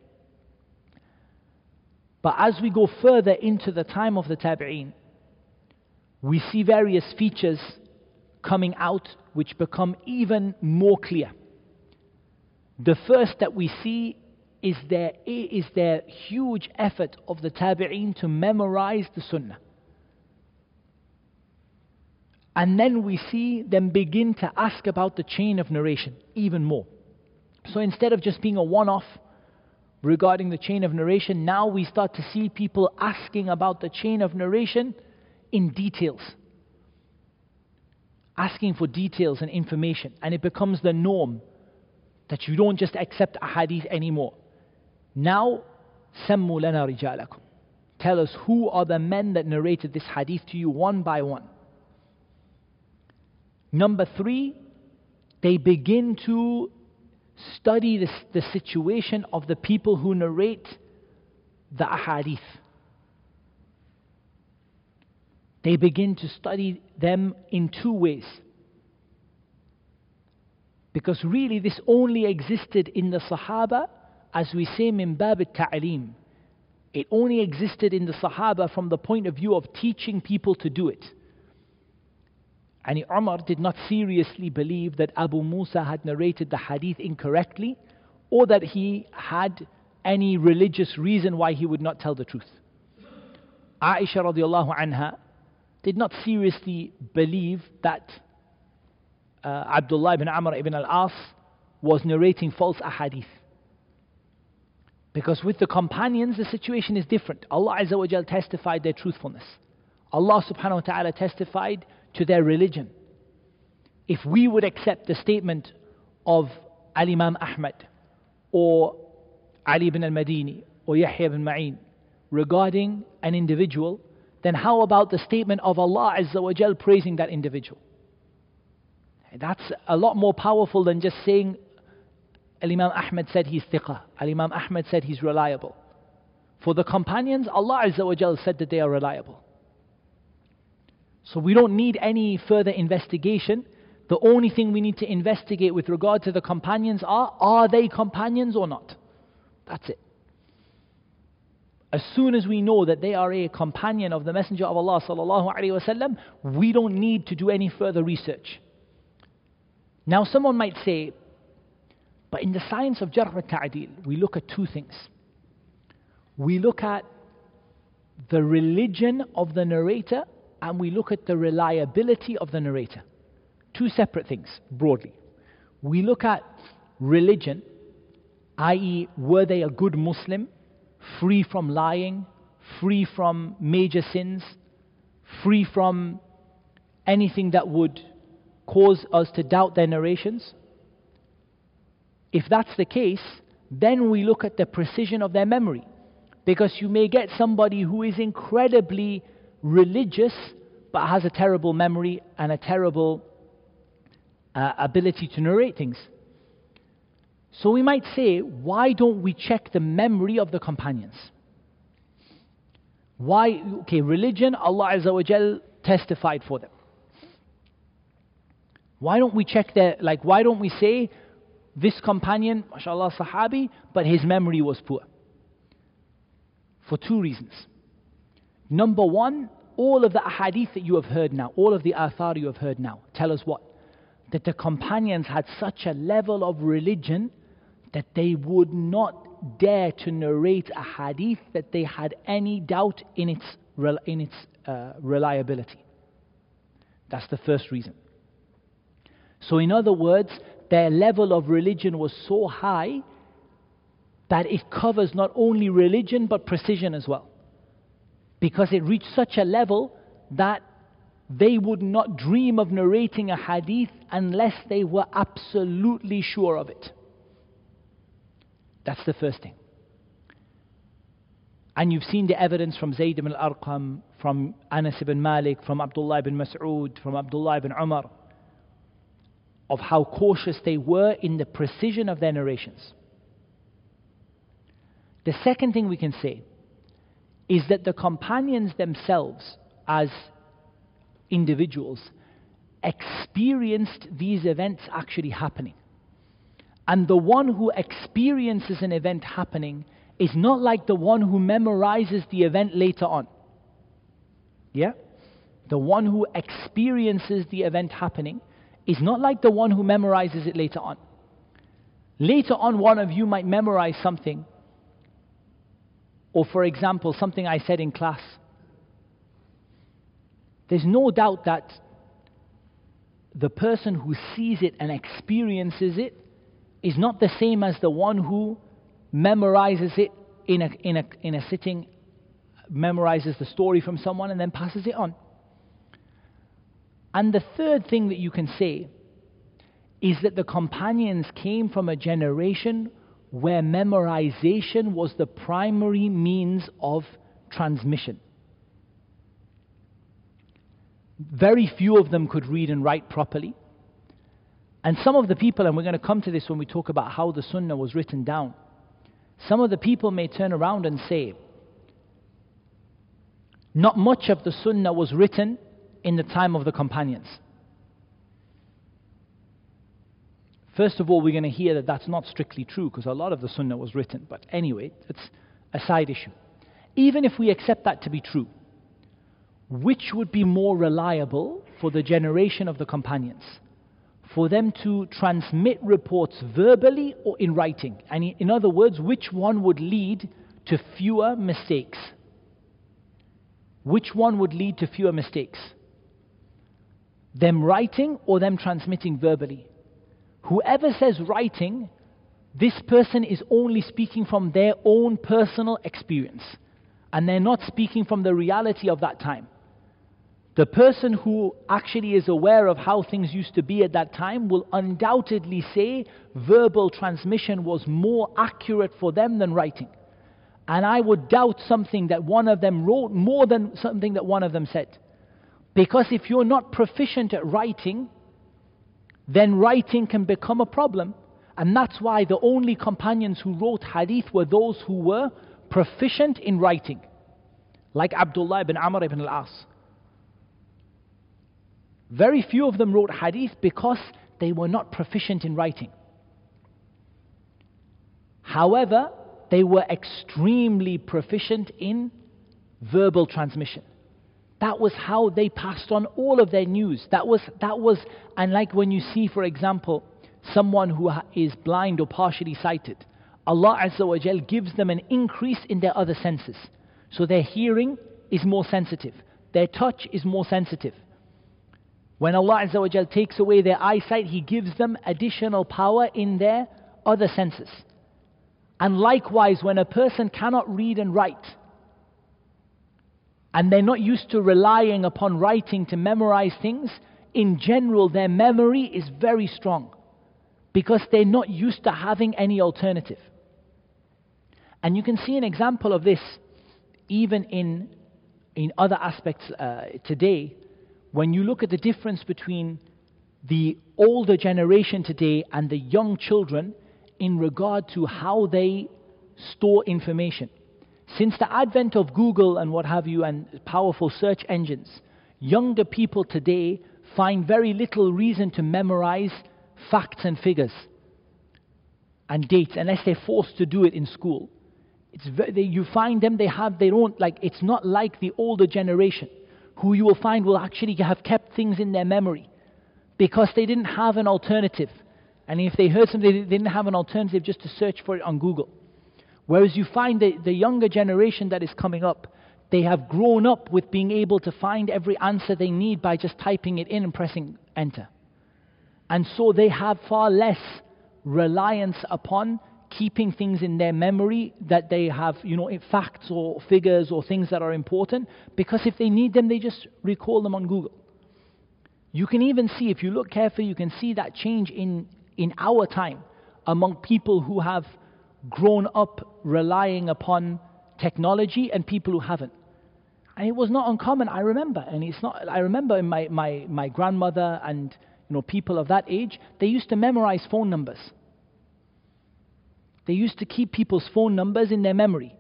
But as we go further into the time of the Tabi'een, we see various features coming out which become even more clear. The first that we see is their, is their huge effort of the Tabi'een to memorize the Sunnah. And then we see them begin to ask about the chain of narration even more. So instead of just being a one off regarding the chain of narration, now we start to see people asking about the chain of narration in details asking for details and information, and it becomes the norm that you don't just accept a hadith anymore. Now, سموا لنا رجالكم. Tell us who are the men that narrated this hadith to you one by one. Number three, they begin to study the, the situation of the people who narrate the ahadith they begin to study them in two ways. Because really, this only existed in the Sahaba, as we say, min bab ta'lim. It only existed in the Sahaba from the point of view of teaching people to do it. And Umar did not seriously believe that Abu Musa had narrated the hadith incorrectly or that he had any religious reason why he would not tell the truth. Aisha radiallahu anha did not seriously believe that uh, Abdullah ibn Amr ibn al-As was narrating false ahadith. Because with the companions, the situation is different. Allah Azza wa Jal testified their truthfulness. Allah subhanahu wa ta'ala testified to their religion. If we would accept the statement of Al Imam Ahmad or Ali ibn al Madini or Yahya ibn Ma'in regarding an individual, then how about the statement of Allah Azza wa Jal praising that individual? That's a lot more powerful than just saying Al Imam Ahmad said he's thiqah. Al Imam Ahmad said he's reliable. For the companions, Allah Azza wa Jal said that they are reliable. So we don't need any further investigation. The only thing we need to investigate with regard to the companions are are they companions or not? That's it. As soon as we know that they are a companion of the Messenger of Allah sallallahu alaihi wasallam, we don't need to do any further research. Now, someone might say, but in the science of jarh ta'dil, we look at two things. We look at the religion of the narrator and we look at the reliability of the narrator. Two separate things, broadly. We look at religion, i.e., were they a good Muslim? Free from lying, free from major sins, free from anything that would cause us to doubt their narrations? If that's the case, then we look at the precision of their memory. Because you may get somebody who is incredibly religious, but has a terrible memory and a terrible uh, ability to narrate things. So we might say, why don't we check the memory of the companions? Why? Okay, religion, Allah Azza wa Jal testified for them. Why don't we check their, like, why don't we say, this companion, mashallah, sahabi, but his memory was poor? For two reasons. Number one, all of the ahadith that you have heard now, all of the athar you have heard now, tell us what? That the companions had such a level of religion that they would not dare to narrate a hadith that they had any doubt in its, in its uh, reliability. That's the first reason. So, in other words, their level of religion was so high that it covers not only religion but precision as well. Because it reached such a level that they would not dream of narrating a hadith unless they were absolutely sure of it. That's the first thing. And you've seen the evidence from Zayd ibn al-Arqam, from Anas ibn Malik, from Abdullah ibn Mas'ud, from Abdullah ibn Umar, of how cautious they were in the precision of their narrations. The second thing we can say is that the companions themselves, as individuals, experienced these events actually happening. And the one who experiences an event happening is not like the one who memorizes the event later on. Yeah? The one who experiences the event happening is not like the one who memorizes it later on. Later on, one of you might memorize something, or for example, something I said in class. There's no doubt that the person who sees it and experiences it is not the same as the one who memorizes it in a, in a, in a sitting, memorizes the story from someone and then passes it on. And the third thing that you can say is that the companions came from a generation where memorization was the primary means of transmission. Very few of them could read and write properly. And some of the people, and we're going to come to this when we talk about how the Sunnah was written down, some of the people may turn around and say, not much of the Sunnah was written in the time of the companions. First of all, we're going to hear that that's not strictly true because a lot of the Sunnah was written. But anyway, it's a side issue. Even if we accept that to be true, which would be more reliable for the generation of the companions? For them to transmit reports verbally or in writing. And in other words, which one would lead to fewer mistakes? Which one would lead to fewer mistakes? Them writing or them transmitting verbally? Whoever says writing, this person is only speaking from their own personal experience. And they're not speaking from the reality of that time. The person who actually is aware of how things used to be at that time will undoubtedly say verbal transmission was more accurate for them than writing. And I would doubt something that one of them wrote more than something that one of them said. Because if you're not proficient at writing, then writing can become a problem. And that's why the only companions who wrote hadith were those who were proficient in writing, like Abdullah ibn Amr ibn al-As. Very few of them wrote hadith because they were not proficient in writing. However, they were extremely proficient in verbal transmission. That was how they passed on all of their news. That was, that was, and like when you see, for example, someone who is blind or partially sighted, Allah Azza wa Jal gives them an increase in their other senses. So their hearing is more sensitive, their touch is more sensitive, when Allah Azza wa takes away their eyesight, He gives them additional power in their other senses. And likewise, when a person cannot read and write, and they're not used to relying upon writing to memorize things, in general, their memory is very strong because they're not used to having any alternative. And you can see an example of this even in, in other aspects uh, today when you look at the difference between the older generation today and the young children in regard to how they store information. Since the advent of Google and what have you and powerful search engines, younger people today find very little reason to memorize facts and figures and dates unless they're forced to do it in school. It's you find them, they have their own, like, it's not like the older generation who you will find will actually have kept things in their memory because they didn't have an alternative. And if they heard something, they didn't have an alternative just to search for it on Google. Whereas you find the, the younger generation that is coming up, they have grown up with being able to find every answer they need by just typing it in and pressing enter. And so they have far less reliance upon keeping things in their memory that they have, you know, facts or figures or things that are important, because if they need them, they just recall them on Google. You can even see, if you look carefully, you can see that change in, in our time among people who have grown up relying upon technology and people who haven't. And it was not uncommon, I remember. And it's not, I remember my, my, my grandmother and you know, people of that age, they used to memorize phone numbers. They used to keep people's phone numbers in their memory.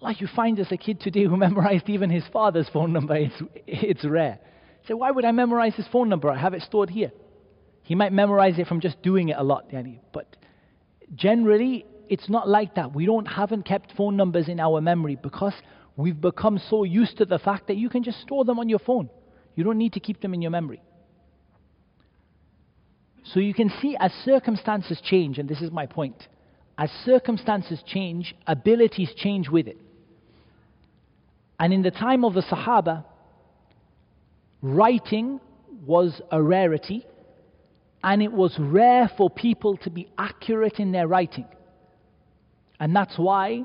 Like you find as a kid today who memorized even his father's phone number, it's, it's rare. So why would I memorize his phone number? I have it stored here. He might memorize it from just doing it a lot, yani. but generally it's not like that. We don't haven't kept phone numbers in our memory because we've become so used to the fact that you can just store them on your phone. You don't need to keep them in your memory. So you can see as circumstances change, and this is my point, as circumstances change, abilities change with it. And in the time of the Sahaba, writing was a rarity, and it was rare for people to be accurate in their writing. And that's why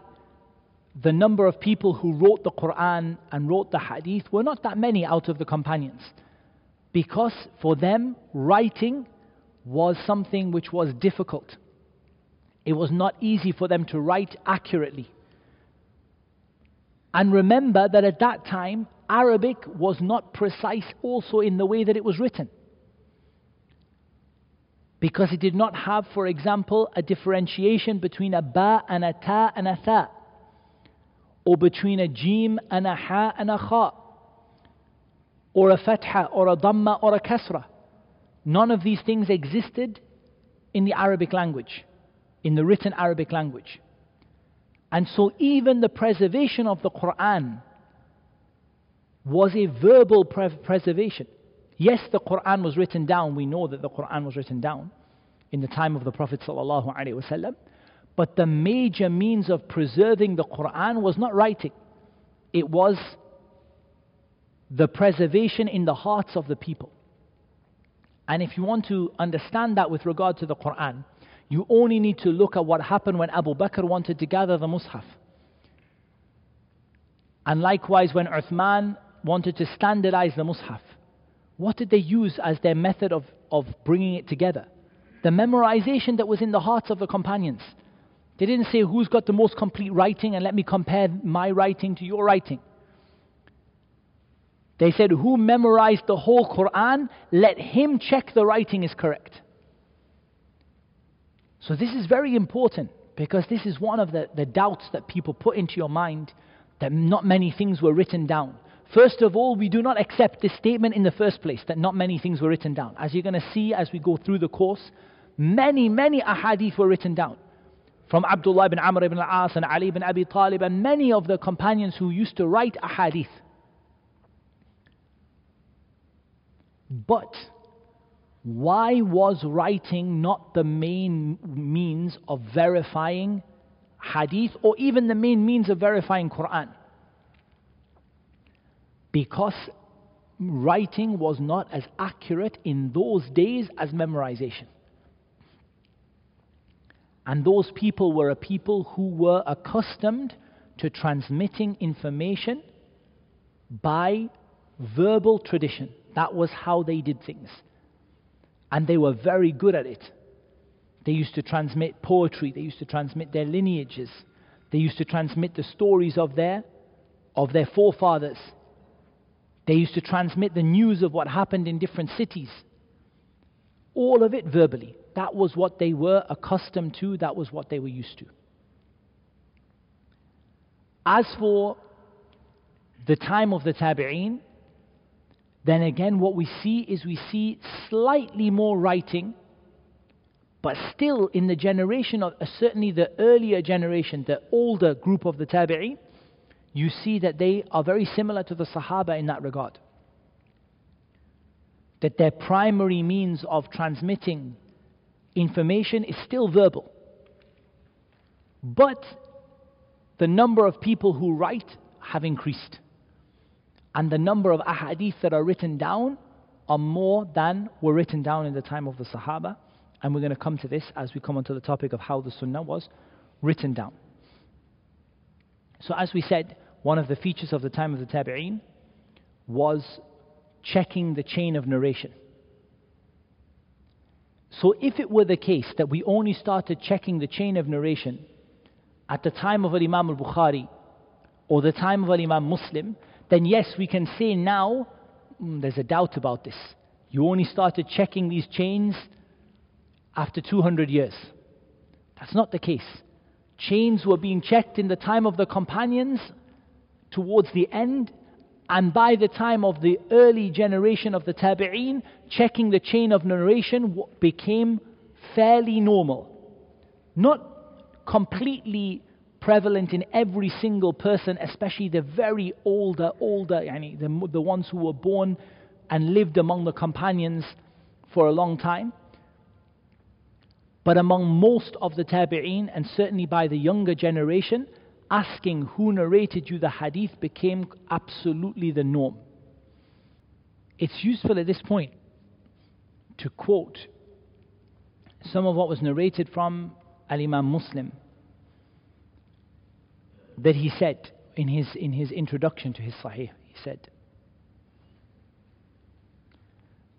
the number of people who wrote the Quran and wrote the Hadith were not that many out of the companions. Because for them, writing was something which was difficult. It was not easy for them to write accurately. And remember that at that time, Arabic was not precise also in the way that it was written because it did not have, for example, a differentiation between a ba and a ta and a tha, or between a jim and a ha and a kha, or a fatha, or a dhamma, or a kasra. None of these things existed in the Arabic language, in the written Arabic language. And so, even the preservation of the Quran was a verbal pre- preservation. Yes, the Quran was written down. We know that the Quran was written down in the time of the Prophet ﷺ. But the major means of preserving the Quran was not writing, it was the preservation in the hearts of the people. And if you want to understand that with regard to the Quran, you only need to look at what happened when Abu Bakr wanted to gather the Mus'haf. And likewise, when Uthman wanted to standardize the Mus'haf. What did they use as their method of, of bringing it together? The memorization that was in the hearts of the companions. They didn't say who's got the most complete writing and let me compare my writing to your writing. They said, Who memorized the whole Quran, let him check the writing is correct. So, this is very important because this is one of the, the doubts that people put into your mind that not many things were written down. First of all, we do not accept this statement in the first place that not many things were written down. As you're going to see as we go through the course, many, many ahadith were written down. From Abdullah ibn Amr ibn al-As and Ali ibn Abi Talib and many of the companions who used to write ahadith. But why was writing not the main means of verifying hadith or even the main means of verifying Quran? because writing was not as accurate in those days as memorization. And those people were a people who were accustomed to transmitting information by verbal tradition. That was how they did things. And they were very good at it. They used to transmit poetry, they used to transmit their lineages, they used to transmit the stories of their, of their forefathers They used to transmit the news of what happened in different cities. All of it verbally. That was what they were accustomed to, that was what they were used to. As for the time of the Tabi'een, then again what we see is we see slightly more writing, but still in the generation of uh, certainly the earlier generation, the older group of the Tabi'een, you see that they are very similar to the Sahaba in that regard. That their primary means of transmitting information is still verbal. But the number of people who write have increased. And the number of ahadith that are written down are more than were written down in the time of the Sahaba. And we're going to come to this as we come onto the topic of how the Sunnah was written down. So, as we said, one of the features of the time of the Tabi'een was checking the chain of narration. So, if it were the case that we only started checking the chain of narration at the time of Imam al Bukhari or the time of Imam Muslim, then yes, we can say now mm, there's a doubt about this. You only started checking these chains after 200 years. That's not the case. Chains were being checked in the time of the companions towards the end, and by the time of the early generation of the Tabi'een, checking the chain of narration became fairly normal. Not completely prevalent in every single person, especially the very older, older, yani the, the ones who were born and lived among the companions for a long time. But among most of the tabi'een, and certainly by the younger generation, asking who narrated you the hadith became absolutely the norm. It's useful at this point to quote some of what was narrated from Al Imam Muslim that he said in his, in his introduction to his Sahih. He said,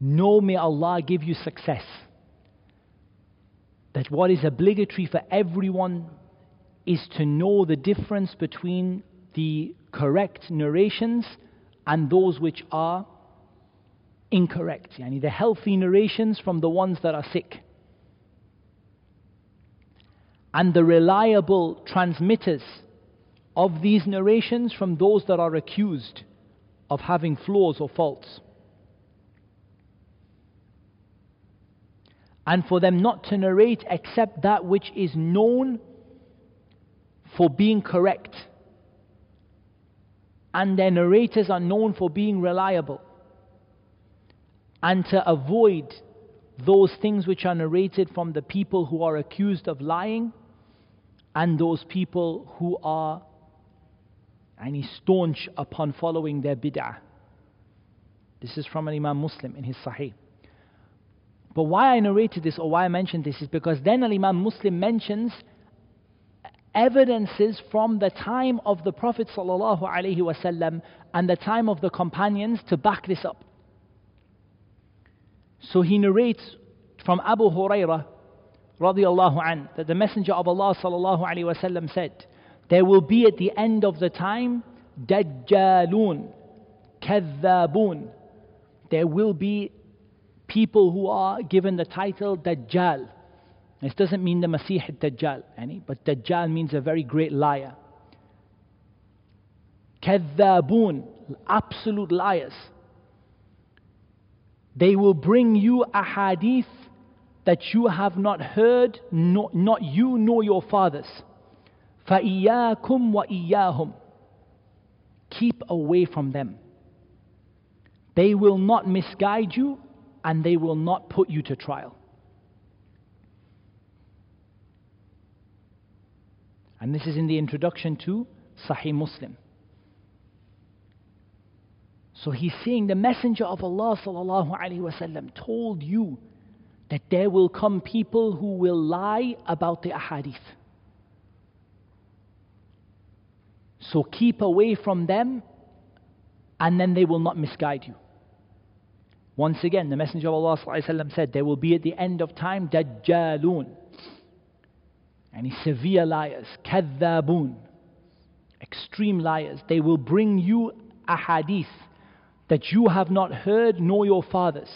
Know may Allah give you success. That what is obligatory for everyone is to know the difference between the correct narrations and those which are incorrect. Yani the healthy narrations from the ones that are sick. And the reliable transmitters of these narrations from those that are accused of having flaws or faults. And for them not to narrate except that which is known for being correct. And their narrators are known for being reliable. And to avoid those things which are narrated from the people who are accused of lying and those people who are and he's staunch upon following their bid'ah. This is from an Imam Muslim in his Sahih. But why I narrated this or why I mentioned this is because then Al Imam Muslim mentions evidences from the time of the Prophet ﷺ and the time of the companions to back this up. So he narrates from Abu Hurairah radiallahu an that the Messenger of Allah said, there will be at the end of the time Dajjalun, Kadhabun. There will be people who are given the title Dajjal. This doesn't mean the Masih Dajjal, any, but Dajjal means a very great liar. Kadhabun, absolute liars. They will bring you a hadith that you have not heard, not, not you nor your fathers. فَإِيَّاكُمْ وَإِيَّاهُمْ Keep away from them. They will not misguide you and they will not put you to trial. And this is in the introduction to Sahih Muslim. So he's saying the Messenger of Allah وسلم, told you that there will come people who will lie about the ahadith. So keep away from them, and then they will not misguide you. Once again, the Messenger of Allah ﷺ said, There will be at the end of time Dajjalun, Any severe liars, Kadhabun, extreme liars. They will bring you a hadith that you have not heard nor your fathers.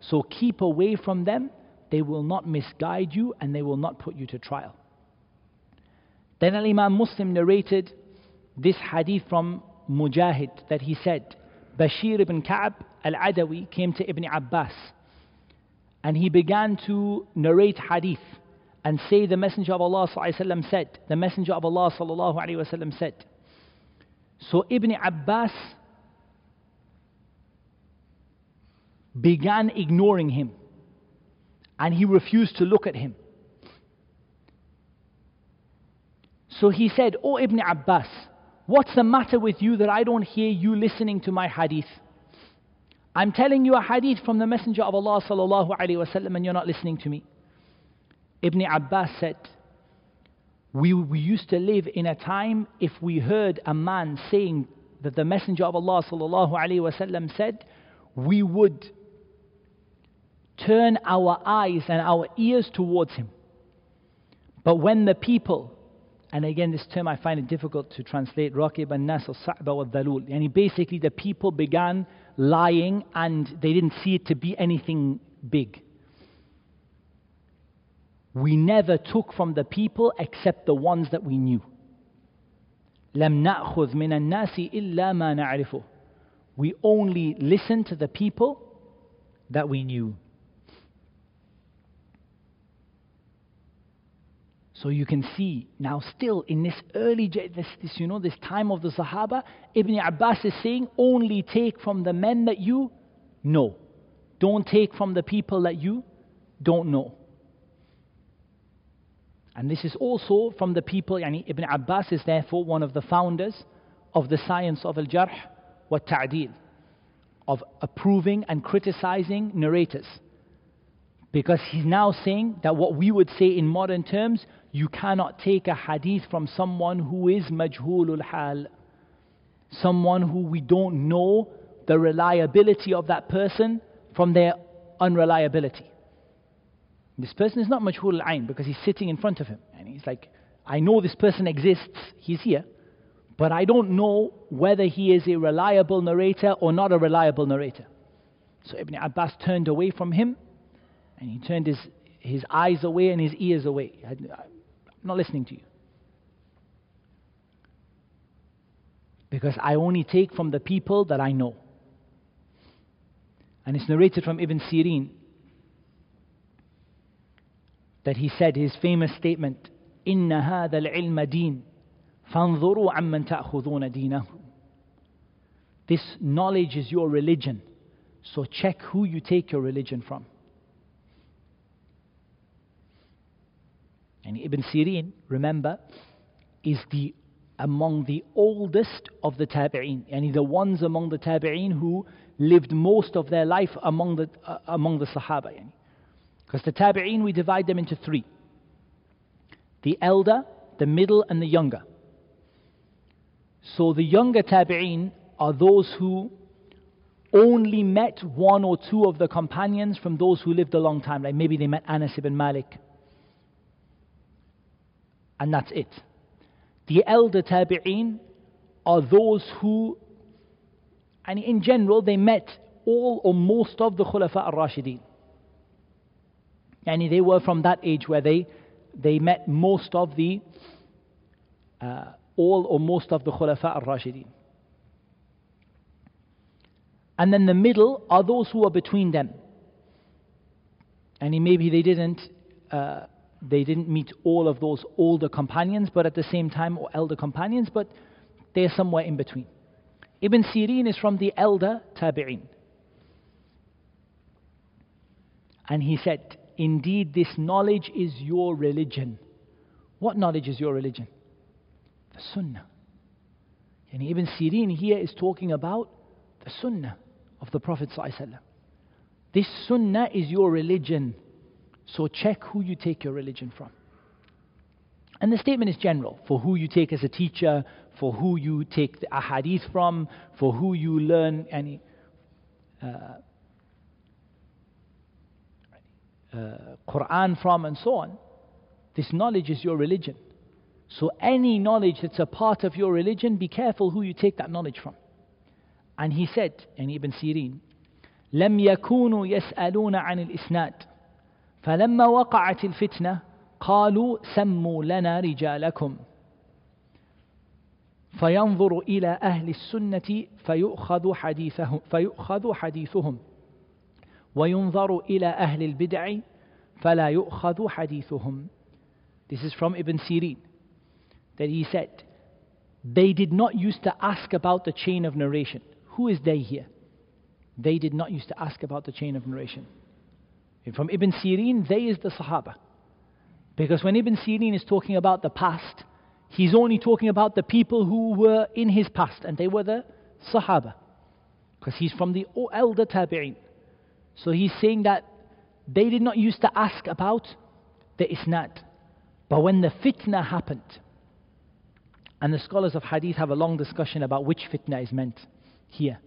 So keep away from them. They will not misguide you and they will not put you to trial. Then Al Imam Muslim narrated this hadith from Mujahid that he said, Bashir ibn Ka'b al Adawi came to Ibn Abbas and he began to narrate hadith and say the Messenger of Allah said, the Messenger of Allah said. So Ibn Abbas began ignoring him and he refused to look at him. So he said, Oh Ibn Abbas, what's the matter with you that I don't hear you listening to my hadith? I'm telling you a hadith from the Messenger of Allah sallallahu alaihi wasallam and you're not listening to me. Ibn Abbas said, we, we used to live in a time if we heard a man saying that the Messenger of Allah sallallahu alaihi wasallam said, we would turn our eyes and our ears towards him. But when the people, and again this term I find it difficult to translate, Raqib and Nas al-Sa'ba wa Dalul, and basically the people began lying and they didn't see it to be anything big we never took from the people except the ones that we knew. لم نأخذ من الناس إلا ما نعرفه. We only listened to the people that we knew. So you can see now, still in this early, this, this, you know, this time of the Sahaba, Ibn Abbas is saying, only take from the men that you know. Don't take from the people that you don't know. And this is also from the people, yani Ibn Abbas is therefore one of the founders of the science of al-jarh wa ta'dil, of approving and criticizing narrators. Because he's now saying that what we would say in modern terms, you cannot take a hadith from someone who is majhulul hal, someone who we don't know the reliability of that person from their unreliability. This person is not majhul al-ain because he's sitting in front of him. And he's like, I know this person exists, he's here, but I don't know whether he is a reliable narrator or not a reliable narrator. So Ibn Abbas turned away from him and he turned his, his eyes away and his ears away. I'm not listening to you. Because I only take from the people that I know. And it's narrated from Ibn Sirin that he said his famous statement, إن هذا العلم دين فانظروا عمن تأخذون دينه. This knowledge is your religion, so check who you take your religion from. And Ibn Sirin, remember, is the among the oldest of the tabi'een, and the ones among the tabi'een who lived most of their life among the, uh, among the Sahaba. Because the tabi'een, we divide them into three the elder, the middle, and the younger. So the younger tabi'een are those who only met one or two of the companions from those who lived a long time. Like maybe they met Anas ibn Malik. And that's it. The elder tabi'een are those who, and in general, they met all or most of the Khulafa al-Rashideen. And they were from that age where they, they met most of the, uh, all or most of the Khulafa al-Rashidin. And then the middle are those who are between them. And maybe they didn't, uh, they didn't meet all of those older companions, but at the same time, or elder companions, but they're somewhere in between. Ibn Sirin is from the elder tabi'in. And he said, Indeed, this knowledge is your religion. What knowledge is your religion? The Sunnah. And Ibn Sirin here is talking about the Sunnah of the Prophet. This Sunnah is your religion. So check who you take your religion from. And the statement is general for who you take as a teacher, for who you take the ahadith from, for who you learn any. Uh, uh, Quran from, and so on. This knowledge is your religion. So, any knowledge that's a part of your religion, be careful who you take that knowledge from. And he said, and Ibn Sirin, لم يكونوا يسألون عن الإسناد فلما وقعت الفتنة قالوا سموا لنا رجالكم فينظر إلى أهل السنة فيؤخذ حديثهم, فيؤخذ حديثهم وينظر إلى أهل البدع فلا يؤخذ حديثهم This is from Ibn Sirin that he said they did not used to ask about the chain of narration. Who is they here? They did not used to ask about the chain of narration. From Ibn Sirin, they is the Sahaba. Because when Ibn Sirin is talking about the past, he's only talking about the people who were in his past, and they were the Sahaba. Because he's from the elder Tabi'in. So he's saying that they did not used to ask about the Isnad. But when the fitna happened, and the scholars of hadith have a long discussion about which fitna is meant here.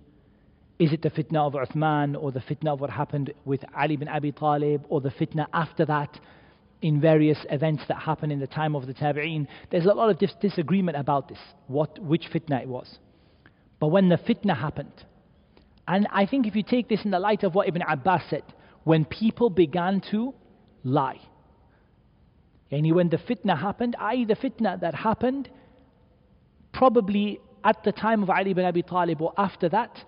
Is it the fitna of Uthman or the fitna of what happened with Ali bin Abi Talib or the fitna after that in various events that happened in the time of the Tabi'een? There's a lot of dis- disagreement about this, what, which fitna it was. But when the fitna happened, and I think if you take this in the light of what Ibn Abbas said, when people began to lie, and when the fitna happened, i.e., the fitna that happened probably at the time of Ali bin Abi Talib or after that,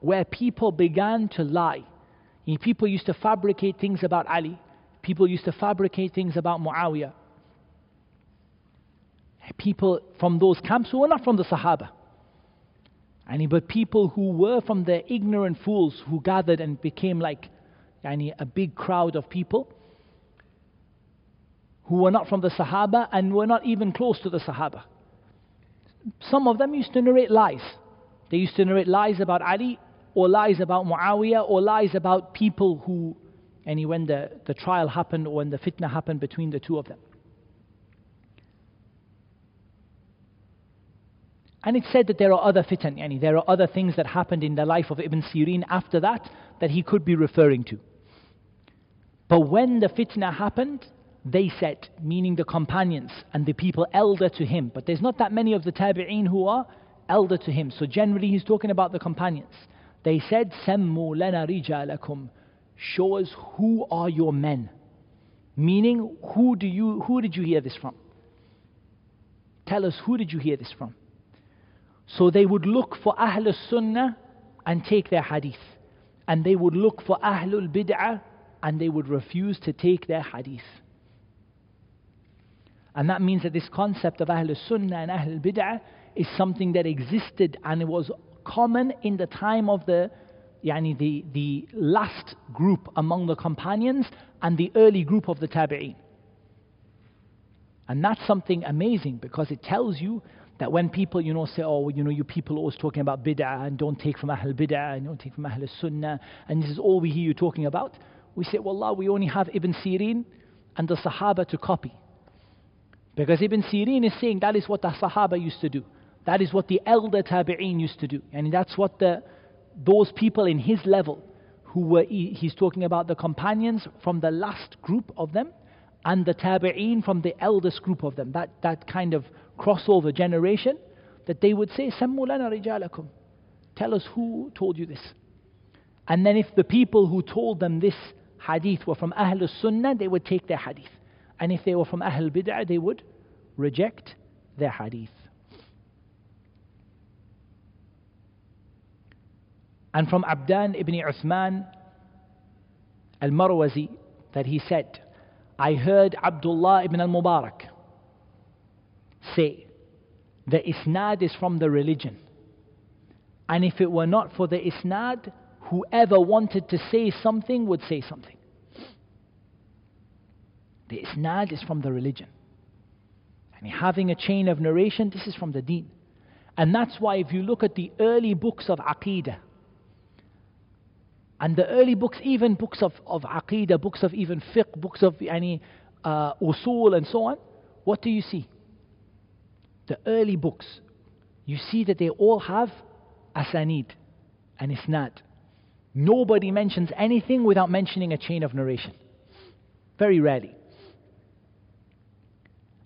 where people began to lie. And People used to fabricate things about Ali. People used to fabricate things about Muawiyah. People from those camps who were not from the Sahaba. And but people who were from the ignorant fools who gathered and became like yani, a big crowd of people who were not from the Sahaba and were not even close to the Sahaba. Some of them used to narrate lies. They used to narrate lies about Ali or lies about Muawiyah or lies about people who, and when the, the trial happened or when the fitna happened between the two of them. And it's said that there are other fitan, yani there are other things that happened in the life of Ibn Sirin after that that he could be referring to. But when the fitna happened, they said, meaning the companions and the people elder to him. But there's not that many of the tabi'een who are elder to him. So generally he's talking about the companions. They said, Sammu lana rijalakum. Show us who are your men. Meaning, who, do you, who did you hear this from? Tell us, who did you hear this from? So they would look for Ahlul Sunnah and take their hadith. And they would look for Ahlul Bid'ah and they would refuse to take their hadith. And that means that this concept of Ahlul Sunnah and Ahlul Bid'ah is something that existed and it was common in the time of the yani the, the last group among the companions and the early group of the tabi'een. And that's something amazing because it tells you that when people, you know, say, oh, you know, you people always talking about bid'ah and don't take from Ahl bid'ah and don't take from Ahl sunnah and this is all we hear you talking about, we say, Wallah, we only have Ibn Sirin and the Sahaba to copy. Because Ibn Sirin is saying that is what the Sahaba used to do. That is what the elder Tabi'een used to do. And that's what the, those people in his level, who were, he's talking about the companions from the last group of them, and the Tabi'een from the eldest group of them. That, that kind of crossover generation, that they would say, Sammu lana rijalakum. Tell us who told you this. And then if the people who told them this hadith were from Ahlul Sunnah, they would take their hadith. And if they were from Ahl Bid'ah, they would reject their hadith. And from Abdan ibn Uthman al Marwazi that he said, I heard Abdullah ibn al Mubarak say, The isnad is from the religion. And if it were not for the isnad, whoever wanted to say something would say something. The isnad is from the religion. And having a chain of narration, this is from the deen. And that's why if you look at the early books of Aqidah, and the early books, even books of, of Aqidah, books of even fiqh, books of any uh, usul and so on, what do you see? The early books, you see that they all have asanid and isnad. Nobody mentions anything without mentioning a chain of narration. Very rarely.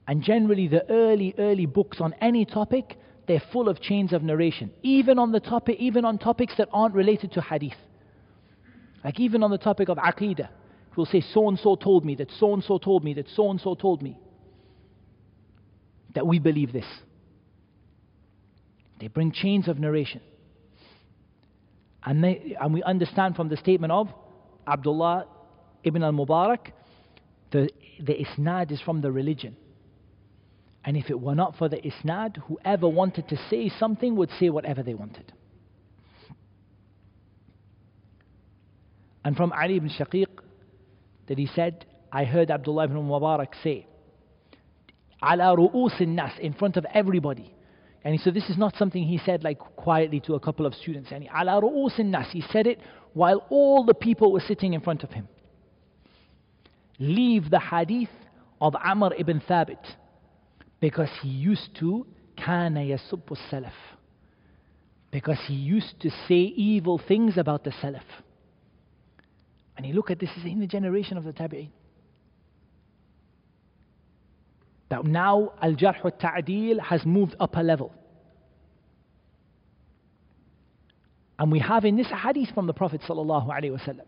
And generally, the early, early books on any topic, they're full of chains of narration, even on the topic, even on topics that aren't related to hadith. Like even on the topic of aqidah, will say, so and so told me, that so and so told me, that so and so told me. That we believe this. They bring chains of narration. And, they, and we understand from the statement of Abdullah ibn al Mubarak, the, the isnad is from the religion. And if it were not for the isnad, whoever wanted to say something would say whatever they wanted. And from Ali ibn Shaqiq that he said, I heard Abdullah ibn Mubarak say, ala ru'us nas in front of everybody. And so this is not something he said like quietly to a couple of students. And ala ru'us nas, he said it while all the people were sitting in front of him. Leave the hadith of Amr ibn Thabit because he used to kana yasubbu salaf because he used to say evil things about the salaf. And you look at this is in the generation of the tabi'in. That now al-jarh al-ta'dil has moved up a level. And we have in this hadith from the Prophet wasallam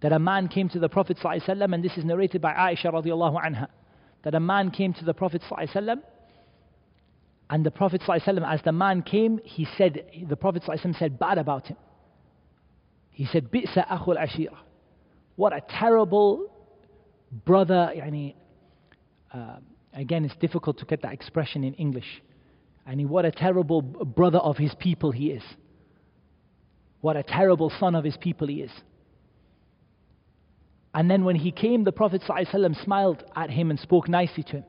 that a man came to the Prophet wasallam, and this is narrated by Aisha radiallahu anha, that a man came to the Prophet wasallam, and the Prophet wasallam, as the man came, he said, the Prophet wasallam said bad about him. He said, "Bi'sa akhul ashira." What a terrible brother. Yani, uh, again, it's difficult to get that expression in English. And what a terrible brother of his people he is. What a terrible son of his people he is. And then when he came, the Prophet ﷺ smiled at him and spoke nicely to him.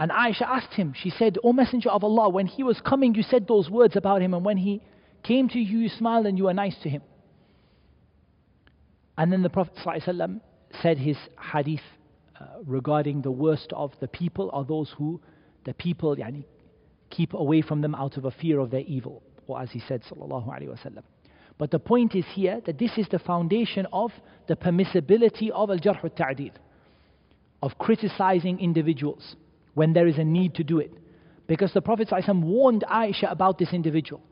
And Aisha asked him, she said, O Messenger of Allah, when he was coming, you said those words about him, and when he came to you, you smiled and you were nice to him. And then the Prophet ﷺ said his hadith uh, regarding the worst of the people are those who the people yani, keep away from them out of a fear of their evil, or as he said, sallallahu alaihi wasallam. But the point is here that this is the foundation of the permissibility of al-jarh al-ta'dil, of criticizing individuals when there is a need to do it. Because the Prophet ﷺ warned Aisha about this individual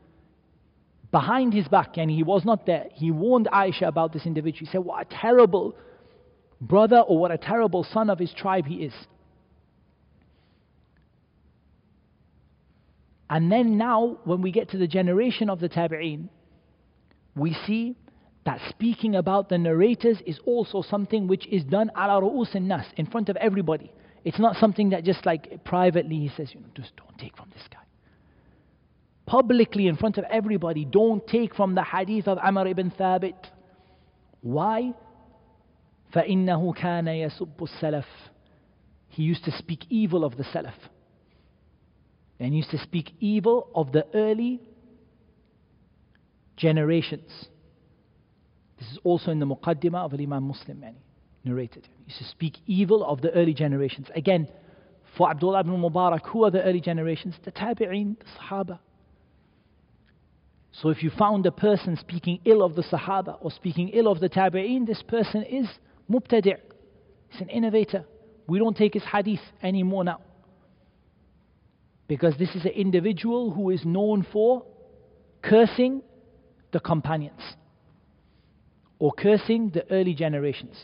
behind his back, and he was not there. He warned Aisha about this individual. He said, What a terrible brother or what a terrible son of his tribe he is. And then now, when we get to the generation of the Tabi'een, we see that speaking about the narrators is also something which is done ala ru'us nas in front of everybody. It's not something that just like privately he says, you know, just don't take from this guy publicly in front of everybody. Don't take from the hadith of Amr ibn Thabit. Why? فإنه كان يسب السلف. He used to speak evil of the Salaf. And he used to speak evil of the early generations. This is also in the Muqaddimah of Imam Muslim, many narrated. He used to speak evil of the early generations. Again, for Abdullah ibn Mubarak, who are the early generations? The Tabi'een, the Sahaba. So if you found a person speaking ill of the Sahaba or speaking ill of the Tabi'een, this person is mubtadi'. He's an innovator. We don't take his hadith anymore now. Because this is an individual who is known for cursing the companions or cursing the early generations.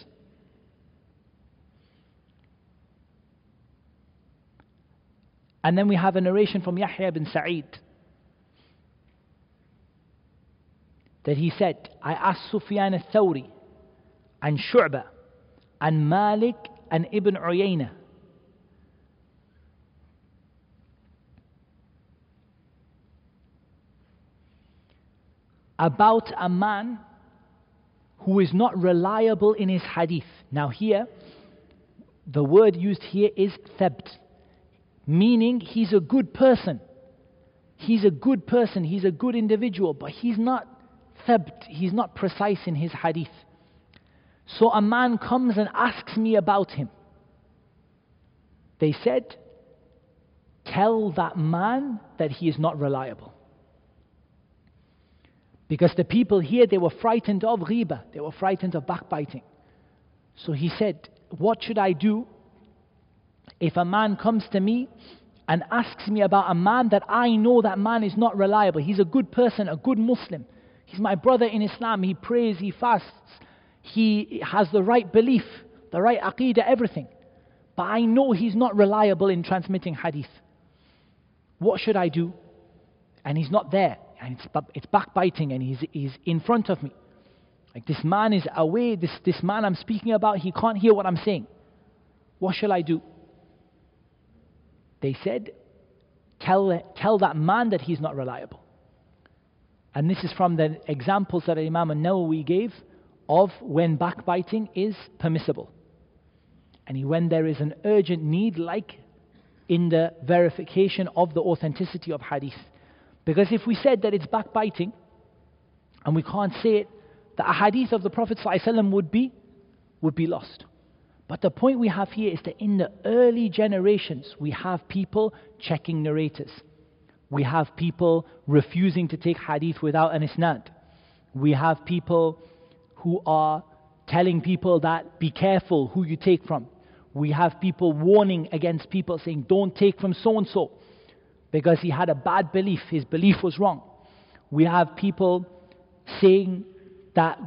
And then we have a narration from Yahya bin Sa'id that he said, I asked Sufyan al-Thawri and Shu'bah and Malik and Ibn Uyayna about a man who is not reliable in his hadith. Now, here, the word used here is thabt, meaning he's a good person. He's a good person, he's a good individual, but he's not thabt, he's not precise in his hadith. So a man comes and asks me about him. They said, Tell that man that he is not reliable. Because the people here, they were frightened of ghiba, they were frightened of backbiting. So he said, What should I do if a man comes to me and asks me about a man that I know that man is not reliable. He's a good person, a good Muslim. He's my brother in Islam. He prays, he fasts, he has the right belief, the right aqidah, everything. But I know he's not reliable in transmitting hadith. What should I do? And he's not there. And it's, it's backbiting and he's, he's in front of me. Like this man is away, this, this man I'm speaking about, he can't hear what I'm saying. What shall I do? They said, tell, tell that man that he's not reliable. And this is from the examples that Imam Nawawi gave of when backbiting is permissible. And when there is an urgent need, like in the verification of the authenticity of hadith. Because if we said that it's backbiting and we can't say it, the hadith of the Prophet ﷺ would be would be lost. But the point we have here is that in the early generations, we have people checking narrators. We have people refusing to take hadith without an isnad. We have people who are telling people that be careful who you take from. We have people warning against people saying, don't take from so and so because he had a bad belief, his belief was wrong. We have people saying that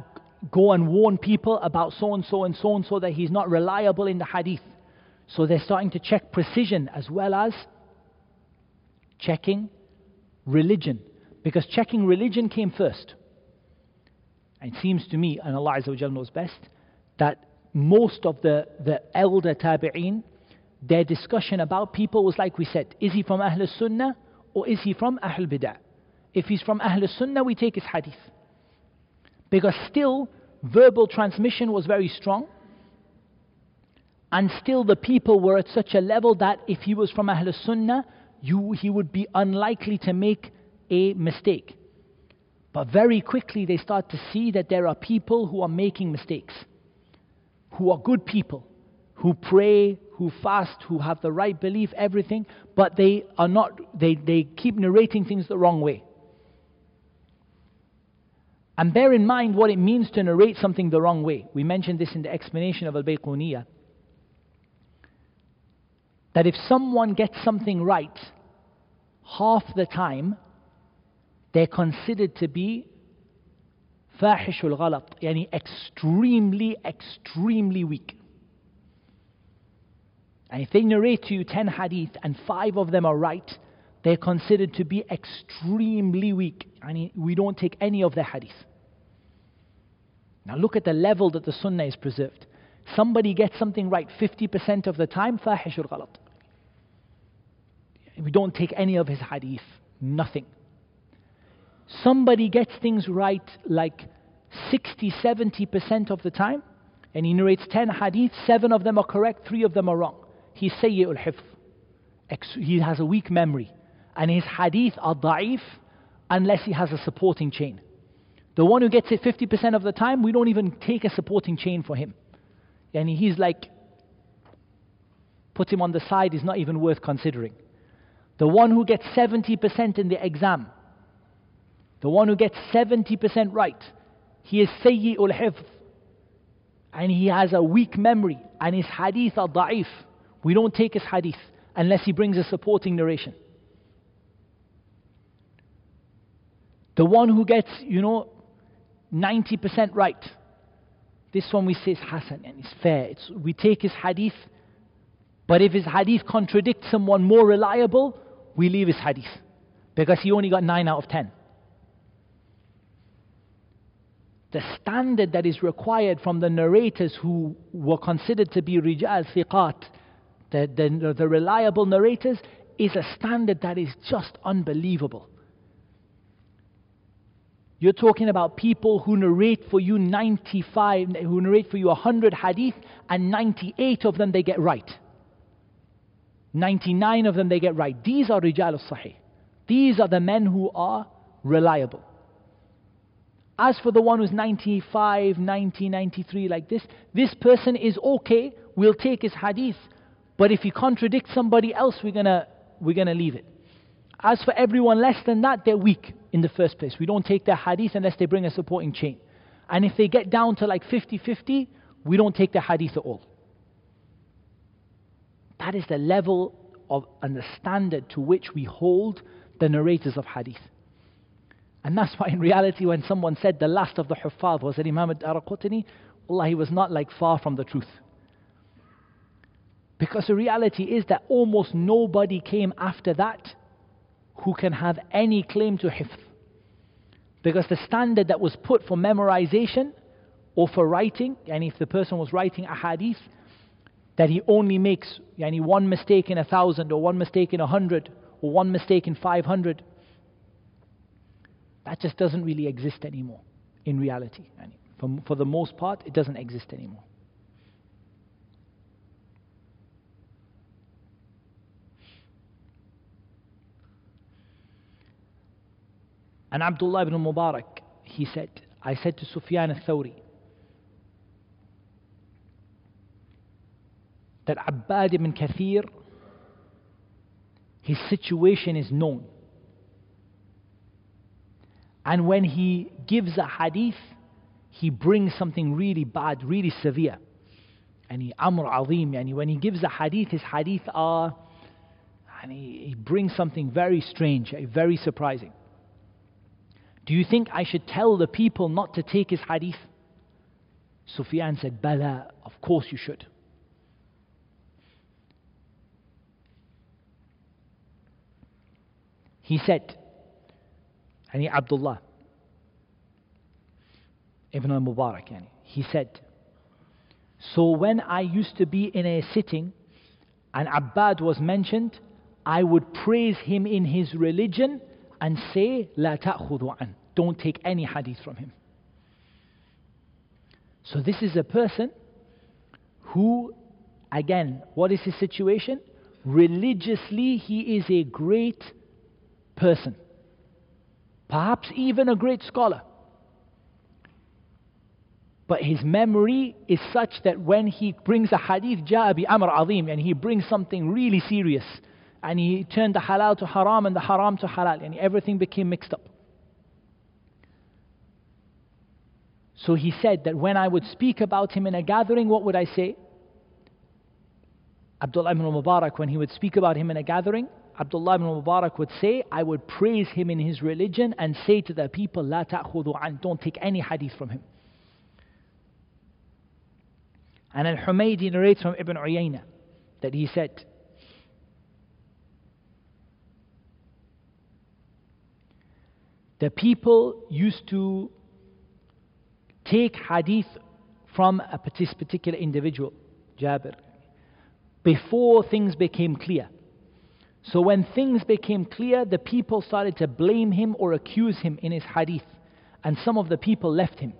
go and warn people about so and so and so and so that he's not reliable in the hadith. So they're starting to check precision as well as checking religion. Because checking religion came first. And it seems to me, and Allah knows best, that most of the, the elder tabi'een, their discussion about people was like we said, is he from Ahl Sunnah or is he from Ahl Bid'ah? If he's from Ahl Sunnah, we take his hadith. Because still, verbal transmission was very strong. And still, the people were at such a level that if he was from Ahl Sunnah, you, he would be unlikely to make a mistake. But very quickly, they start to see that there are people who are making mistakes who are good people, who pray, who fast, who have the right belief, everything, but they are not, they, they keep narrating things the wrong way. And bear in mind what it means to narrate something the wrong way. We mentioned this in the explanation of Al Bayquniyah That if someone gets something right half the time, they're considered to be فاحش الغلط يعني extremely extremely weak and if they narrate to you 10 hadith and 5 of them are right they're considered to be extremely weak and we don't take any of their hadith now look at the level that the sunnah is preserved somebody gets something right 50% of the time فاحش الغلط we don't take any of his hadith nothing somebody gets things right like 60, 70% of the time, and he narrates 10 hadith, seven of them are correct, three of them are wrong. He's sayyi'ul hifz. He has a weak memory. And his hadith are da'if unless he has a supporting chain. The one who gets it 50% of the time, we don't even take a supporting chain for him. And he's like, put him on the side is not even worth considering. The one who gets 70% in the exam, the one who gets 70% right, he is sayyi'ul hifz. And he has a weak memory. And his hadith are da'if. We don't take his hadith unless he brings a supporting narration. The one who gets, you know, 90% right. This one we say is Hasan and it's fair. It's, we take his hadith, but if his hadith contradicts someone more reliable, we leave his hadith because he only got 9 out of 10. the standard that is required from the narrators who were considered to be rijal thiqat, the, the, the reliable narrators, is a standard that is just unbelievable. You're talking about people who narrate for you 95, who narrate for you 100 hadith, and 98 of them they get right. 99 of them they get right. These are rijal al-sahih. These are the men who are reliable. As for the one who's 95, 90, 93 like this, this person is okay, we'll take his hadith. But if he contradicts somebody else, we're gonna, we're gonna leave it. As for everyone less than that, they're weak in the first place. We don't take their hadith unless they bring a supporting chain. And if they get down to like 50 50, we don't take their hadith at all. That is the level of and the standard to which we hold the narrators of hadith. And that's why, in reality, when someone said the last of the Huffaz was Imam al-Daraqutni, Allah, he was not like far from the truth. Because the reality is that almost nobody came after that who can have any claim to hifth. Because the standard that was put for memorization or for writing, and if the person was writing a hadith, that he only makes yani one mistake in a thousand or one mistake in a hundred or one mistake in 500, that just doesn't really exist anymore in reality. For, for the most part, it doesn't exist anymore. And Abdullah ibn Mubarak, he said, I said to Sufyan al-Thawri, that Abbad ibn Kathir, his situation is known. And when he gives a hadith, he brings something really bad, really severe. And he amr azim, and when he gives a hadith, his hadith are, and he, he brings something very strange, eh, very surprising. Do you think I should tell the people not to take his hadith? Sufyan said, Bala, of course you should. He said, يعني Abdullah Ibn al-Mubarak yani, he said so when I used to be in a sitting and Abbad was mentioned I would praise him in his religion and say لا تأخذوا عنه don't take any hadith from him so this is a person who again what is his situation religiously he is a great person, perhaps even a great scholar. But his memory is such that when he brings a hadith, ja'a amr azim, and he brings something really serious, and he turned the halal to haram and the haram to halal, and everything became mixed up. So he said that when I would speak about him in a gathering, what would I say? Abdullah ibn Mubarak, when he would speak about him in a gathering, Abdullah ibn Mubarak would say, I would praise him in his religion and say to the people, La ta'khudu an, don't take any hadith from him. And Al-Humaydi narrates from Ibn Uyayna that he said, the people used to take hadith from a particular individual, Jabir, before things became clear. So when things became clear, the people started to blame him or accuse him in his hadith, and some of the people left him.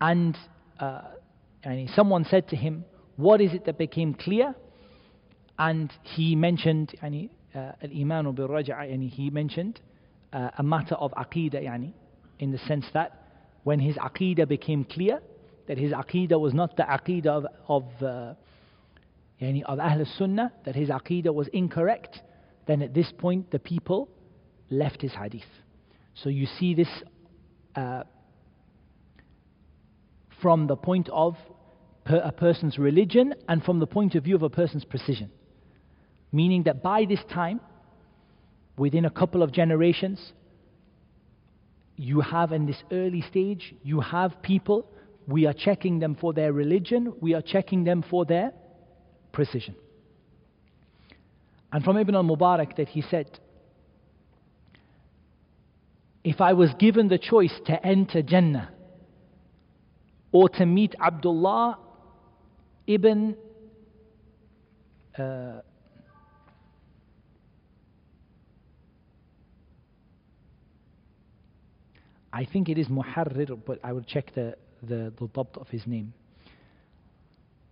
And, uh, and someone said to him, What is it that became clear? And he mentioned, yani, uh, Al-Imanu he mentioned uh, a matter of aqidah, yani, in the sense that when his aqidah became clear, that his aqidah was not the aqidah of, of, uh, yani of Ahl Sunnah, that his aqidah was incorrect, then at this point the people left his hadith. So you see this uh, from the point of per a person's religion and from the point of view of a person's precision. Meaning that by this time, within a couple of generations, you have in this early stage, you have people we are checking them for their religion, we are checking them for their precision. And from Ibn al Mubarak that he said, If I was given the choice to enter Jannah or to meet Abdullah ibn uh, I think it is Muharrir, but I will check the, the, the of his name.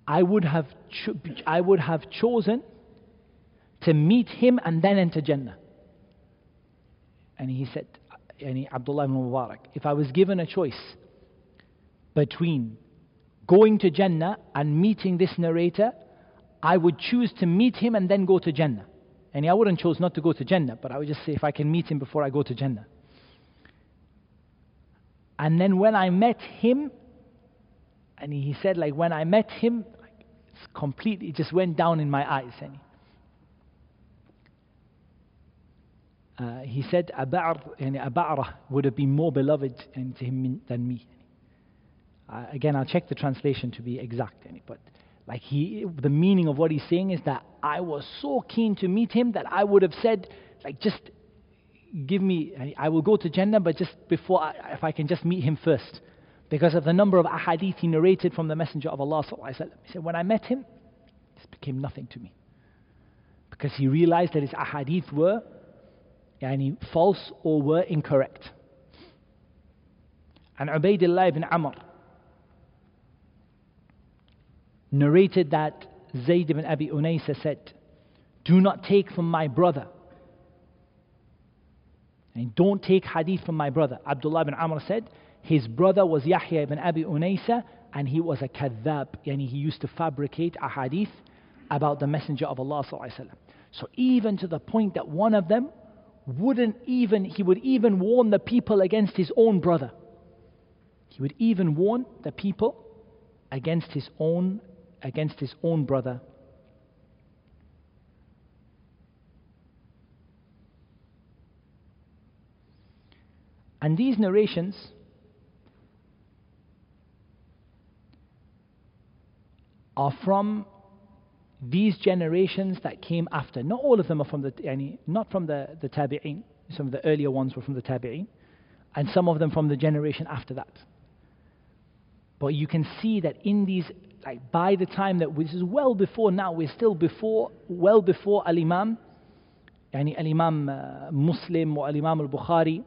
I would have cho- I would have chosen to meet him and then enter Jannah. And he said, and Abdullah ibn Mubarak, if I was given a choice between going to Jannah and meeting this narrator, I would choose to meet him and then go to Jannah. And I wouldn't choose not to go to Jannah, but I would just say if I can meet him before I go to Jannah. And then when I met him, And he said, like, when I met him, like, it's completely, it just went down in my eyes. And uh, he said, Abara would have been more beloved to him than me. Uh, again, I'll check the translation to be exact. But like he, the meaning of what he's saying is that I was so keen to meet him that I would have said, like, just give me, I will go to Jannah, but just before, I, if I can just meet him first. Because of the number of ahadith he narrated from the Messenger of Allah. He said, when I met him, this became nothing to me. Because he realized that his ahadith were yani, false or were incorrect. And Ubaidullah ibn Amr, narrated that Zayd ibn Abi Unaysa said, Do not take from my brother. And don't take hadith from my brother. Abdullah ibn Amr said, his brother was Yahya ibn Abi Unaysa, and he was a kadhab, yani he used to fabricate a hadith about the Messenger of Allah. So even to the point that one of them wouldn't even, he would even warn the people against his own brother. He would even warn the people against his own against his own brother. And these narrations are from these generations that came after. Not all of them are from the, not from the, the tabi'een. Some of the earlier ones were from the tabi'een. And some of them from the generation after that. But you can see that in these like by the time that this is well before now, we're still before, well before Al Imam, yani Al Imam uh, Muslim or Al Imam Al Bukhari,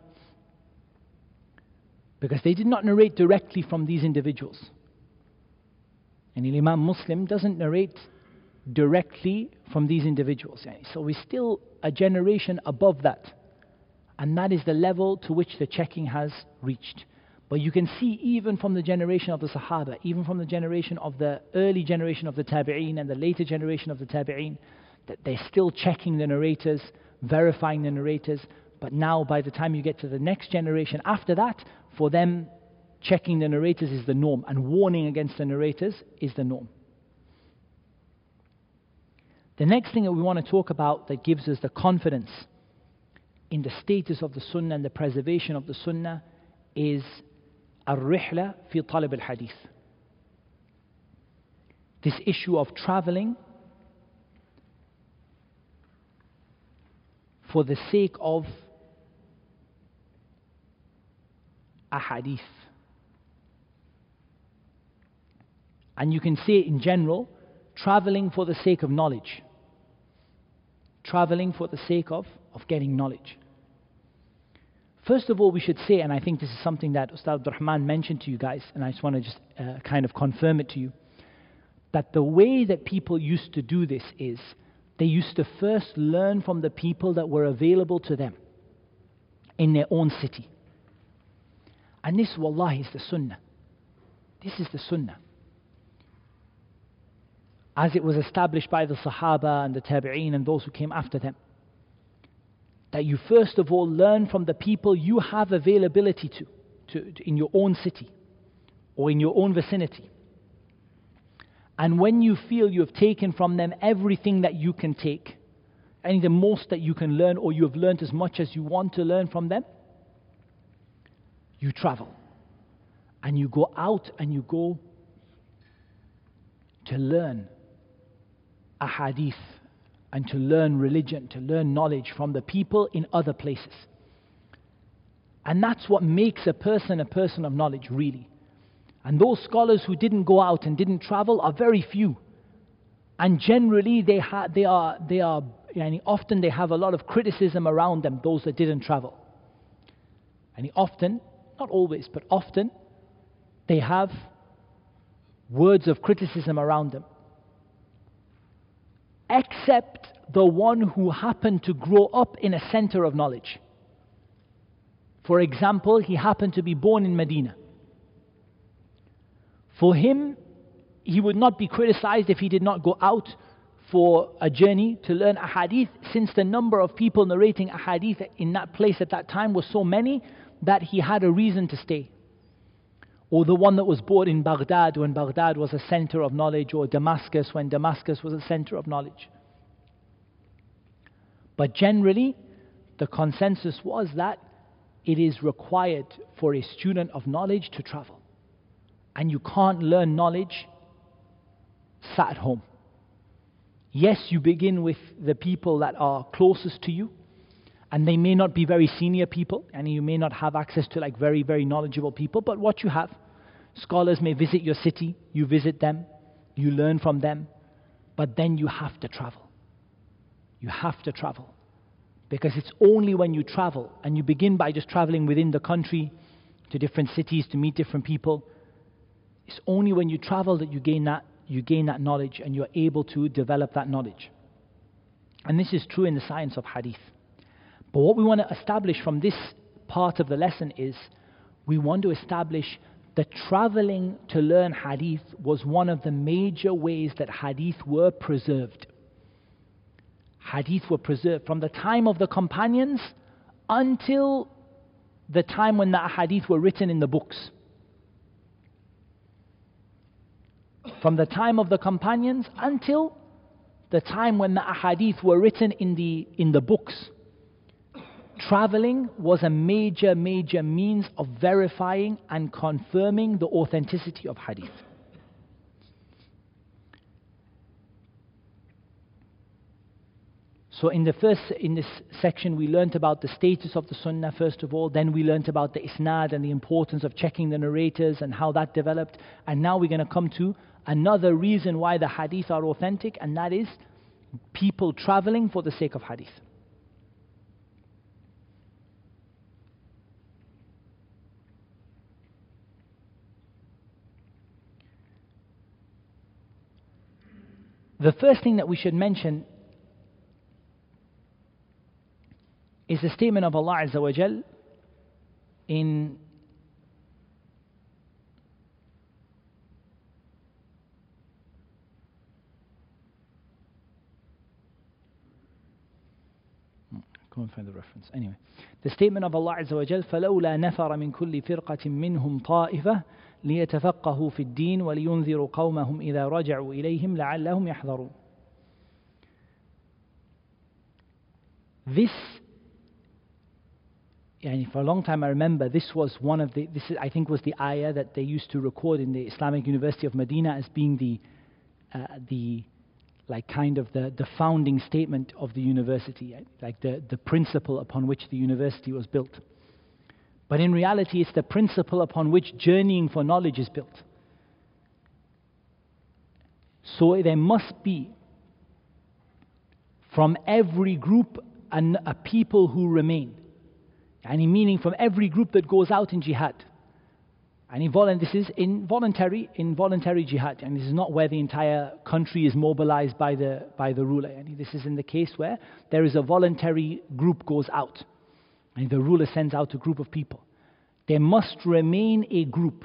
because they did not narrate directly from these individuals. And Imam Muslim doesn't narrate directly from these individuals. So we're still a generation above that. And that is the level to which the checking has reached. But you can see even from the generation of the Sahaba, even from the generation of the early generation of the Tabi'een and the later generation of the Tabi'een, that they're still checking the narrators, verifying the narrators. But now, by the time you get to the next generation after that, for them, checking the narrators is the norm, and warning against the narrators is the norm. The next thing that we want to talk about that gives us the confidence in the status of the Sunnah and the preservation of the Sunnah is الرحلة في طلب الحديث this issue of traveling for the sake of a hadith. And you can say in general, traveling for the sake of knowledge. Traveling for the sake of, of getting knowledge. First of all, we should say, and I think this is something that Ustad Rahman mentioned to you guys, and I just want to just uh, kind of confirm it to you, that the way that people used to do this is they used to first learn from the people that were available to them in their own city. And this, wallahi, is the sunnah. This is the sunnah. As it was established by the Sahaba and the Tabi'een and those who came after them that you first of all learn from the people you have availability to, to, to, in your own city or in your own vicinity. And when you feel you have taken from them everything that you can take, any the most that you can learn, or you have learned as much as you want to learn from them, you travel. And you go out and you go to learn a hadith and to learn religion, to learn knowledge from the people in other places. And that's what makes a person a person of knowledge, really. And those scholars who didn't go out and didn't travel are very few. And generally, they, ha- they are, they are yani often they have a lot of criticism around them, those that didn't travel. And often, not always, but often, they have words of criticism around them except the one who happened to grow up in a center of knowledge. For example, he happened to be born in Medina. For him, he would not be criticized if he did not go out for a journey to learn a hadith, since the number of people narrating a hadith in that place at that time was so many that he had a reason to stay. Or the one that was born in Baghdad when Baghdad was a center of knowledge, or Damascus when Damascus was a center of knowledge. But generally, the consensus was that it is required for a student of knowledge to travel. And you can't learn knowledge sat at home. Yes, you begin with the people that are closest to you, and they may not be very senior people, and you may not have access to like very, very knowledgeable people, but what you have. Scholars may visit your city, you visit them, you learn from them, but then you have to travel. You have to travel. Because it's only when you travel, and you begin by just traveling within the country to different cities to meet different people, it's only when you travel that you gain that, you gain that knowledge and you're able to develop that knowledge. And this is true in the science of hadith. But what we want to establish from this part of the lesson is we want to establish that traveling to learn hadith was one of the major ways that hadith were preserved hadith were preserved from the time of the companions until the time when the hadith were written in the books. From the time of the companions until the time when the hadith were written in the, in the books. Traveling was a major, major means of verifying and confirming the authenticity of hadith. So in the first, in this section, we learnt about the status of the Sunnah first of all. Then we learnt about the Isnad and the importance of checking the narrators and how that developed. And now we're going to come to another reason why the Hadith are authentic, and that is people traveling for the sake of Hadith. The first thing that we should mention is the statement of Allah Azza wa Jal in Go and find the reference. Anyway, the statement of Allah Azza wa Jal, فَلَوْلَا نَفَرَ مِنْ كُلِّ فِرْقَةٍ مِّنْهُمْ طَائِفَةٌ لِيَتَفَقَّهُوا فِي الدِّينِ وَلِيُنذِرُوا قَوْمَهُمْ إِذَا رَجَعُوا إِلَيْهِمْ لَعَلَّهُمْ يَحْذَرُونَ This and for a long time I remember this was one of the, this is, I think was the ayah that they used to record in the Islamic University of Medina as being the, uh, the like kind of the, the founding statement of the university, like the, the principle upon which the university was built. But in reality, it's the principle upon which journeying for knowledge is built. So there must be from every group an, a people who remain any meaning from every group that goes out in jihad. And this is involuntary, involuntary jihad. And this is not where the entire country is mobilized by the, by the ruler. And this is in the case where there is a voluntary group goes out. And the ruler sends out a group of people. There must remain a group.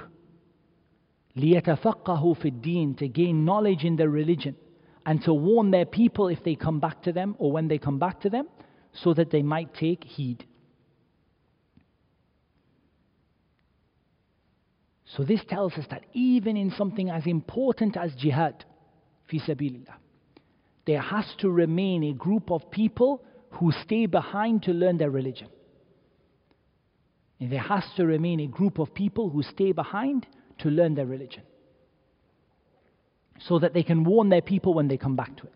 لِيَتَفَقَّهُ فِي الدِّينِ To gain knowledge in their religion. And to warn their people if they come back to them or when they come back to them so that they might take heed. So this tells us that even in something as important as jihad, fi sabilillah, there has to remain a group of people who stay behind to learn their religion. And there has to remain a group of people who stay behind to learn their religion. So that they can warn their people when they come back to it.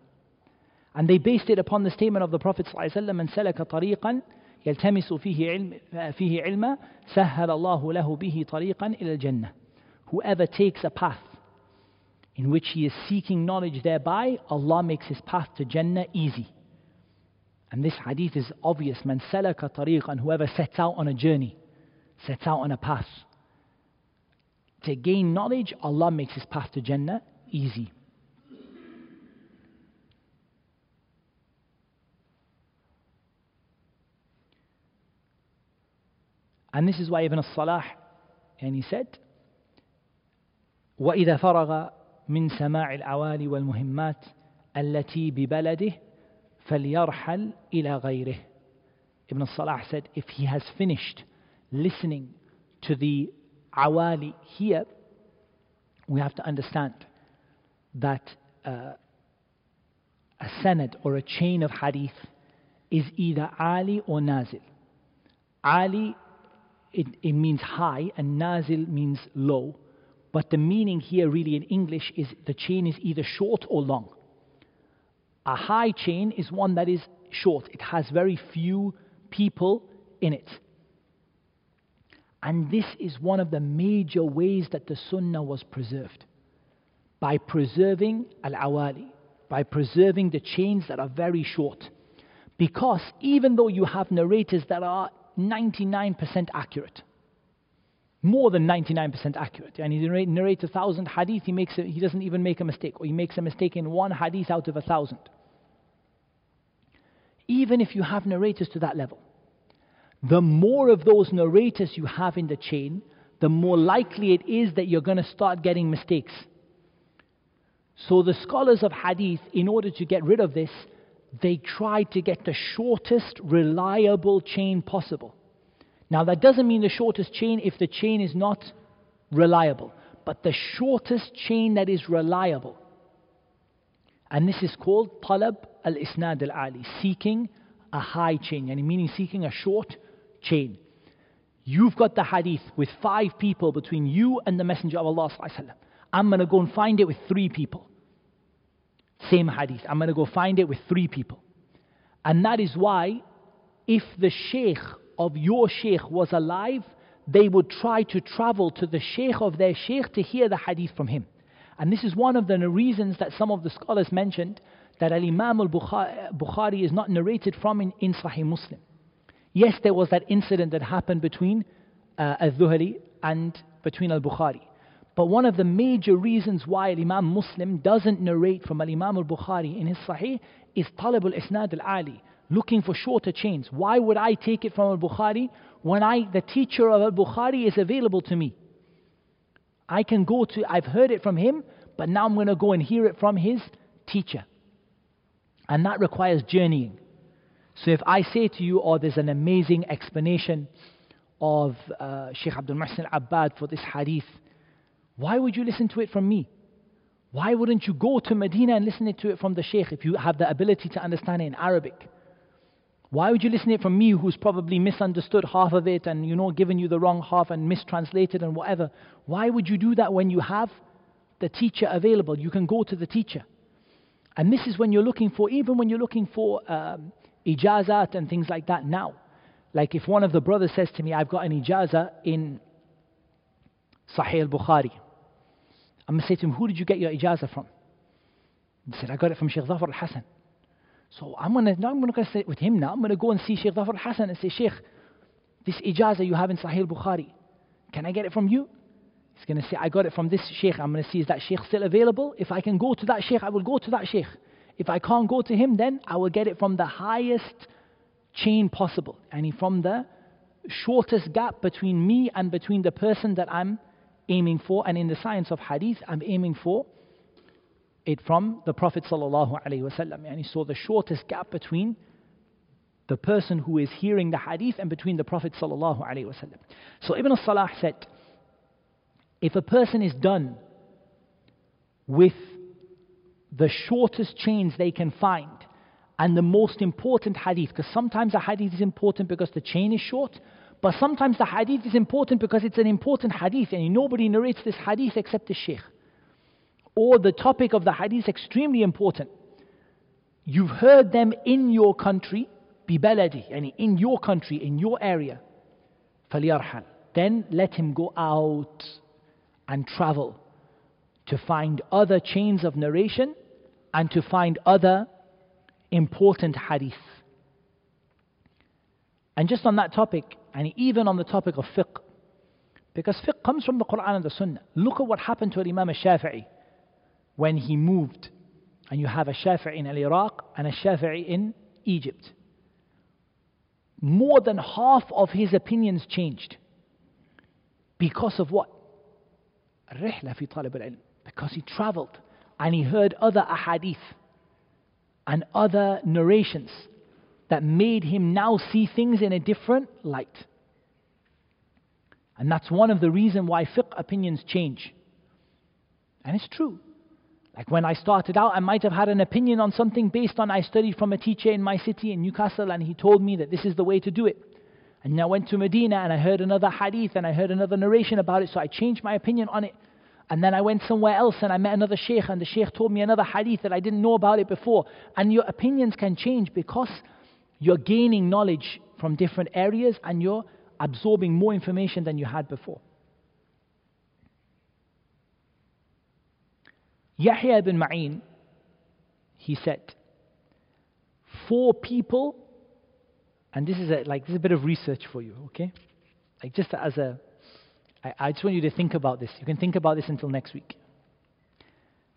And they based it upon the statement of the Prophet ﷺ, من سلك طريقا يلتمس فيه علم فيه علما سهل الله له به طريقا إلى الجنة whoever takes a path in which he is seeking knowledge thereby Allah makes his path to Jannah easy and this hadith is obvious من سلك طريقا whoever sets out on a journey sets out on a path to gain knowledge Allah makes his path to Jannah easy And this is why Ibn al-Salah and he said وإذا فرغ من سماع العوالي والمهمات التي ببلده فليرحل إلى غيره Ibn al-Salah said if he has finished listening to the awali here, we have to understand that uh, a sanad or a chain of hadith is either ali or nazil. Ali, it, it means high, and nazil means low. But the meaning here, really, in English, is the chain is either short or long. A high chain is one that is short, it has very few people in it. And this is one of the major ways that the Sunnah was preserved. By preserving al awali, by preserving the chains that are very short. Because even though you have narrators that are 99% accurate, more than 99% accurate, and he narrates a thousand hadith, he, makes a, he doesn't even make a mistake, or he makes a mistake in one hadith out of a thousand. Even if you have narrators to that level, the more of those narrators you have in the chain, the more likely it is that you're going to start getting mistakes. So the scholars of hadith, in order to get rid of this, they try to get the shortest reliable chain possible. Now that doesn't mean the shortest chain if the chain is not reliable, but the shortest chain that is reliable. And this is called talab al-isnad al-ali, seeking a high chain, yani meaning seeking a short chain. You've got the hadith with five people between you and the Messenger of Allah. I'm going to go and find it with three people. Same hadith. I'm going to go find it with three people. And that is why, if the sheikh of your sheikh was alive, they would try to travel to the sheikh of their sheikh to hear the hadith from him. And this is one of the reasons that some of the scholars mentioned that Al Imam al Bukhari is not narrated from in, in Sahih Muslim. Yes, there was that incident that happened between uh, al-Dhuhli and between al-Bukhari. But one of the major reasons why Imam Muslim doesn't narrate from Imam al-Bukhari in his Sahih is talab al-isnad al-ali, looking for shorter chains. Why would I take it from al-Bukhari when I, the teacher of al-Bukhari is available to me? I can go to, I've heard it from him, but now I'm going to go and hear it from his teacher. And that requires journeying. So if I say to you, oh, there's an amazing explanation of uh, Sheikh Abdul Muhsin Abbad for this hadith, why would you listen to it from me? Why wouldn't you go to Medina and listen to it from the Sheikh if you have the ability to understand it in Arabic? Why would you listen to it from me who's probably misunderstood half of it and you know given you the wrong half and mistranslated and whatever? Why would you do that when you have the teacher available? You can go to the teacher. And this is when you're looking for, even when you're looking for um, ijazat and things like that now. Like if one of the brothers says to me, I've got an ijaza in Sahih al-Bukhari. I'm going to say to him, who did you get your ijaza from? He said, I got it from Sheikh Zafar al-Hasan. So I'm going to, now I'm going to sit with him now. I'm going to go and see Sheikh Zafar al-Hasan and say, Sheikh, this ijaza you have in Sahih al-Bukhari, can I get it from you? He's going to say, I got it from this sheikh. I'm going to see, is that sheikh still available? If I can go to that sheikh, I will go to that sheikh. If I can't go to him, then I will get it from the highest chain possible. And from the shortest gap between me and between the person that I'm aiming for. And in the science of hadith, I'm aiming for it from the Prophet sallallahu. And he saw the shortest gap between the person who is hearing the hadith and between the Prophet sallallahu. So Ibn Al Salah said, if a person is done with the shortest chains they can find and the most important hadith, because sometimes a hadith is important because the chain is short, but sometimes the hadith is important because it's an important hadith and nobody narrates this hadith except the sheikh. Or the topic of the hadith is extremely important. You've heard them in your country, bibaladi, and in your country, in your area. فَلْيَرْحَلْ Then let him go out and travel to find other chains of narration and to find other important hadith. And just on that topic, and even on the topic of fiqh, because fiqh comes from the Quran and the Sunnah. Look at what happened to Imam al-Shafi'i when he moved. And you have a Shafi'i in Iraq and a Shafi'i in Egypt. More than half of his opinions changed. Because of what? الرحلة في طالب العلم because he traveled and he heard other ahadith and other narrations that made him now see things in a different light. And that's one of the reasons why fiqh opinions change. And it's true. Like when I started out, I might have had an opinion on something based on I studied from a teacher in my city in Newcastle and he told me that this is the way to do it. And I went to Medina and I heard another hadith and I heard another narration about it, so I changed my opinion on it. And then I went somewhere else and I met another sheikh and the sheikh told me another hadith that I didn't know about it before. And your opinions can change because you're gaining knowledge from different areas and you're absorbing more information than you had before. Yahya ibn Ma'in, he said, four people, and this is a, like this is a bit of research for you, okay? Like just as a, I, I just want you to think about this. You can think about this until next week.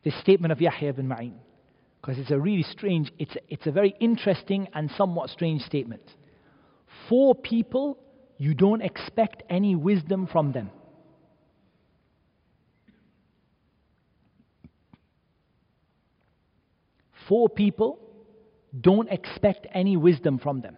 This statement of Yahya ibn Ma'in, because it's a really strange, it's a, it's a very interesting and somewhat strange statement. Four people, you don't expect any wisdom from them. Four people, don't expect any wisdom from them.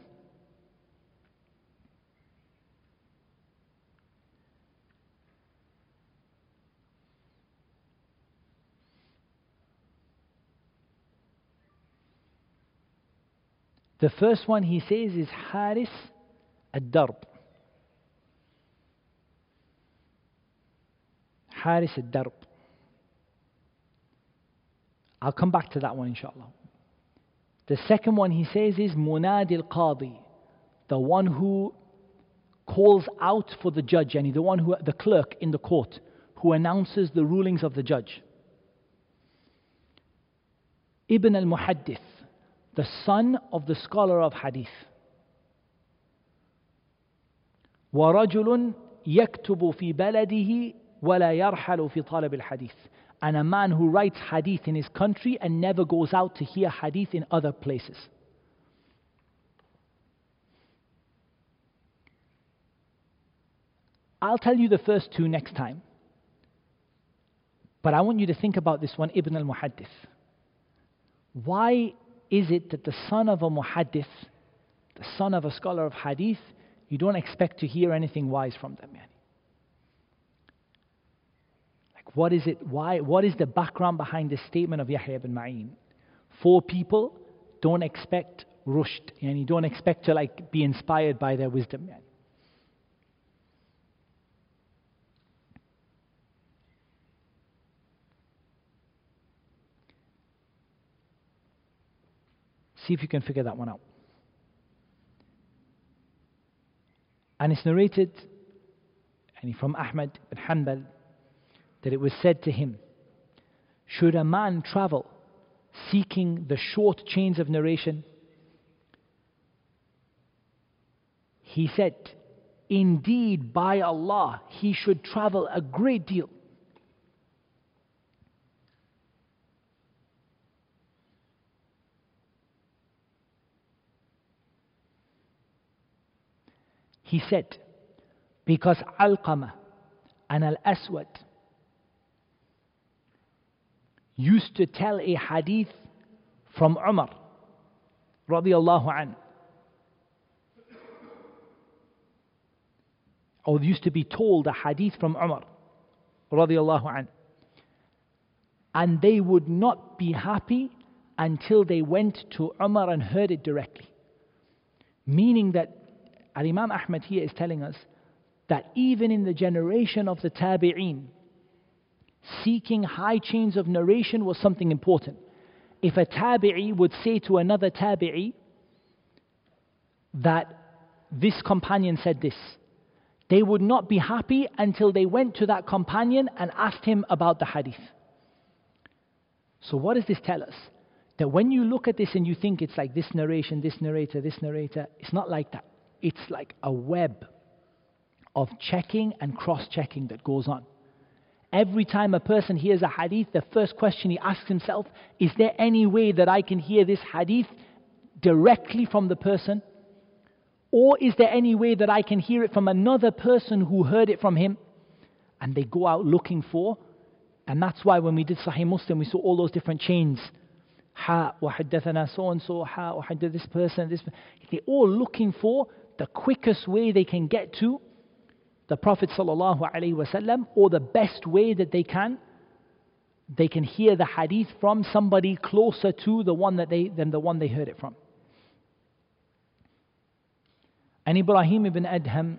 The first one he says is Haris ad-Darb. Haris ad-Darb. I'll come back to that one inshallah. The second one he says is Munadi al-Qadi, the one who calls out for the judge, and the one who, the clerk in the court, who announces the rulings of the judge. Ibn al-Muhaddith, the son of the scholar of hadith. ورجل يكتب في بلده ولا يرحل في طلب الحديث and a man who writes hadith in his country and never goes out to hear hadith in other places. I'll tell you the first two next time. But I want you to think about this one, Ibn al Muhaddith. Why is it that the son of a Muhaddith, the son of a scholar of hadith, you don't expect to hear anything wise from them? Like, what is it? Why? What is the background behind this statement of Yahya ibn Ma'in? Four people don't expect rushd, and you don't expect to like be inspired by their wisdom. Yani. See if you can figure that one out. And it's narrated from Ahmad bin Hanbal that it was said to him, Should a man travel seeking the short chains of narration? He said, Indeed, by Allah, he should travel a great deal. He said, because Alqamah and Al Aswad used to tell a hadith from Umar radiallahu an. Or used to be told a hadith from Umar radiallahu an. And they would not be happy until they went to Umar and heard it directly. Meaning that Al Imam Ahmad here is telling us that even in the generation of the Tabi'een, seeking high chains of narration was something important. If a tabi'i would say to another tabi'i that this companion said this, they would not be happy until they went to that companion and asked him about the hadith. So, what does this tell us? That when you look at this and you think it's like this narration, this narrator, this narrator, it's not like that. It's like a web of checking and cross checking that goes on. Every time a person hears a hadith, the first question he asks himself, is there any way that I can hear this hadith directly from the person? Or is there any way that I can hear it from another person who heard it from him? And they go out looking for, and that's why when we did Sahih Muslim, we saw all those different chains. Ha, وحدثنا so and so, ha, وحدث this person, this They're all looking for the quickest way they can get to the Prophet ﷺ or the best way that they can, they can hear the hadith from somebody closer to the one that they than the one they heard it from. And Ibrahim ibn Adham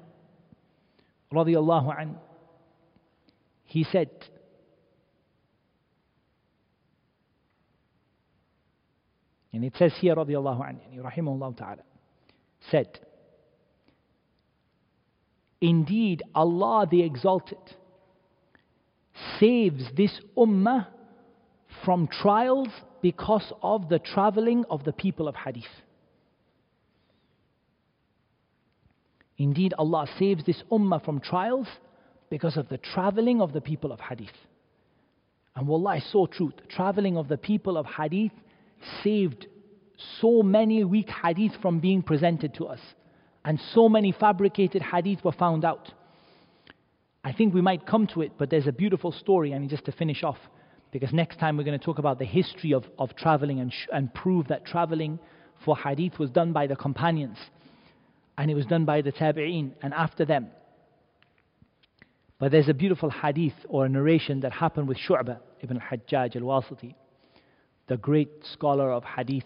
radiallahu an, he said, and it says here radiallahu an, rahimahullah ta'ala, said, Indeed, Allah the Exalted saves this ummah from trials because of the traveling of the people of hadith. Indeed, Allah saves this ummah from trials because of the traveling of the people of hadith. And wallah, is so true. The traveling of the people of hadith saved so many weak hadith from being presented to us. And so many fabricated hadith were found out. I think we might come to it, but there's a beautiful story, I mean, just to finish off, because next time we're going to talk about the history of, of traveling and, sh- and prove that traveling for hadith was done by the companions and it was done by the tabi'een and after them. But there's a beautiful hadith or a narration that happened with Shu'bah ibn al-Hajjaj al-Wasiti, the great scholar of hadith.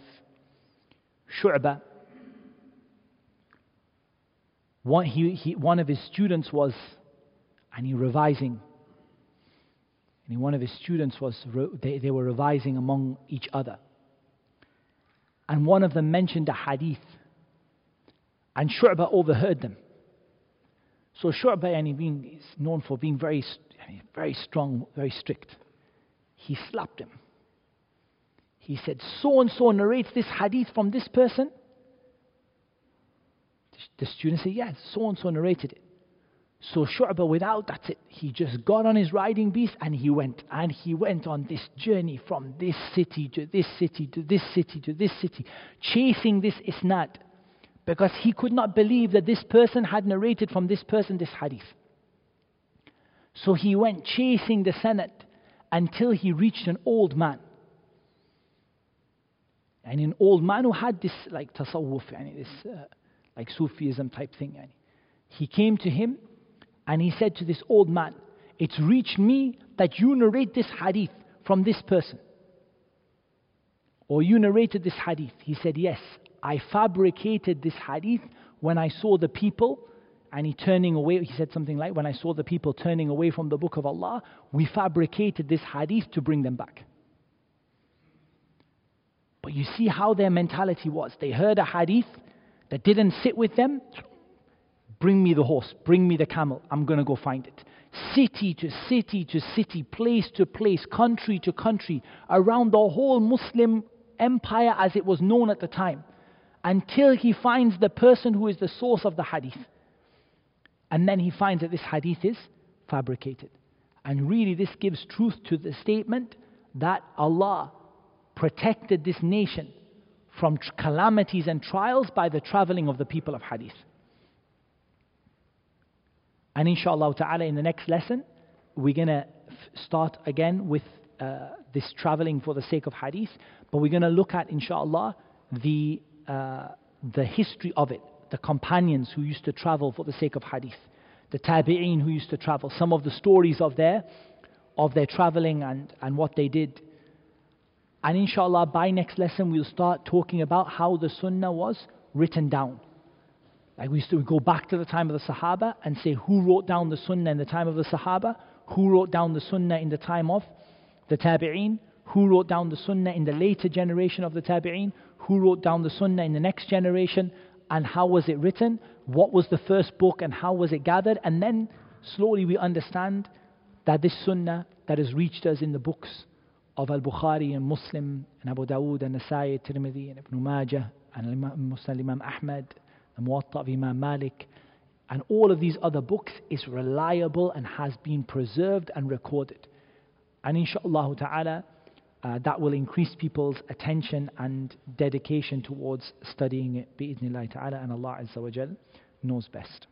Shu'bah, one, he, he, one of his students was, and he revising, and one of his students was, they, they were revising among each other. And one of them mentioned a hadith and Shu'bah overheard them. So Shu'bah, and he being, is known for being very, very strong, very strict. He slapped him. He said, So and so narrates this hadith from this person. The student said, Yes, so and so narrated it. So Shu'bah, without that's it, he just got on his riding beast and he went. And he went on this journey from this city to this city to this city to this city, chasing this isnad because he could not believe that this person had narrated from this person this hadith. So he went chasing the sanad until he reached an old man. And an old man who had this like tasawwuf, yani this uh, like Sufism type thing. He came to him and he said to this old man, It's reached me that you narrate this hadith from this person. Or you narrated this hadith. He said, Yes, I fabricated this hadith when I saw the people and he turning away. He said something like, When I saw the people turning away from the book of Allah, we fabricated this hadith to bring them back. But you see how their mentality was. They heard a hadith that didn't sit with them. Bring me the horse, bring me the camel, I'm going to go find it. City to city to city, place to place, country to country, around the whole Muslim empire as it was known at the time until he finds the person who is the source of the hadith. And then he finds that this hadith is fabricated. And really, this gives truth to the statement that Allah protected this nation from calamities and trials by the traveling of the people of hadith. And inshallah ta'ala, in the next lesson, we're going to start again with uh, this traveling for the sake of hadith, but we're going to look at, inshallah, the uh, the history of it, the companions who used to travel for the sake of hadith, the tabi'een who used to travel, some of the stories of their, of their traveling and, and what they did. And inshallah, by next lesson, we'll start talking about how the sunnah was written down. Like we go back to the time of the Sahaba and say who wrote down the Sunnah in the time of the Sahaba, who wrote down the Sunnah in the time of the Tabi'een, who wrote down the Sunnah in the later generation of the Tabi'een, who wrote down the Sunnah in the next generation, and how was it written, what was the first book, and how was it gathered, and then slowly we understand that this Sunnah that has reached us in the books of Al Bukhari and Muslim and Abu Dawood and Nasai, Tirmidhi and Ibn Majah and Musnad Imam Ahmad, the Muwatta of Imam Malik, and all of these other books is reliable and has been preserved and recorded. And inshallah ta'ala, uh, that will increase people's attention and dedication towards studying it bi'idhnillah ta'ala and Allah Azza wa Jal knows best.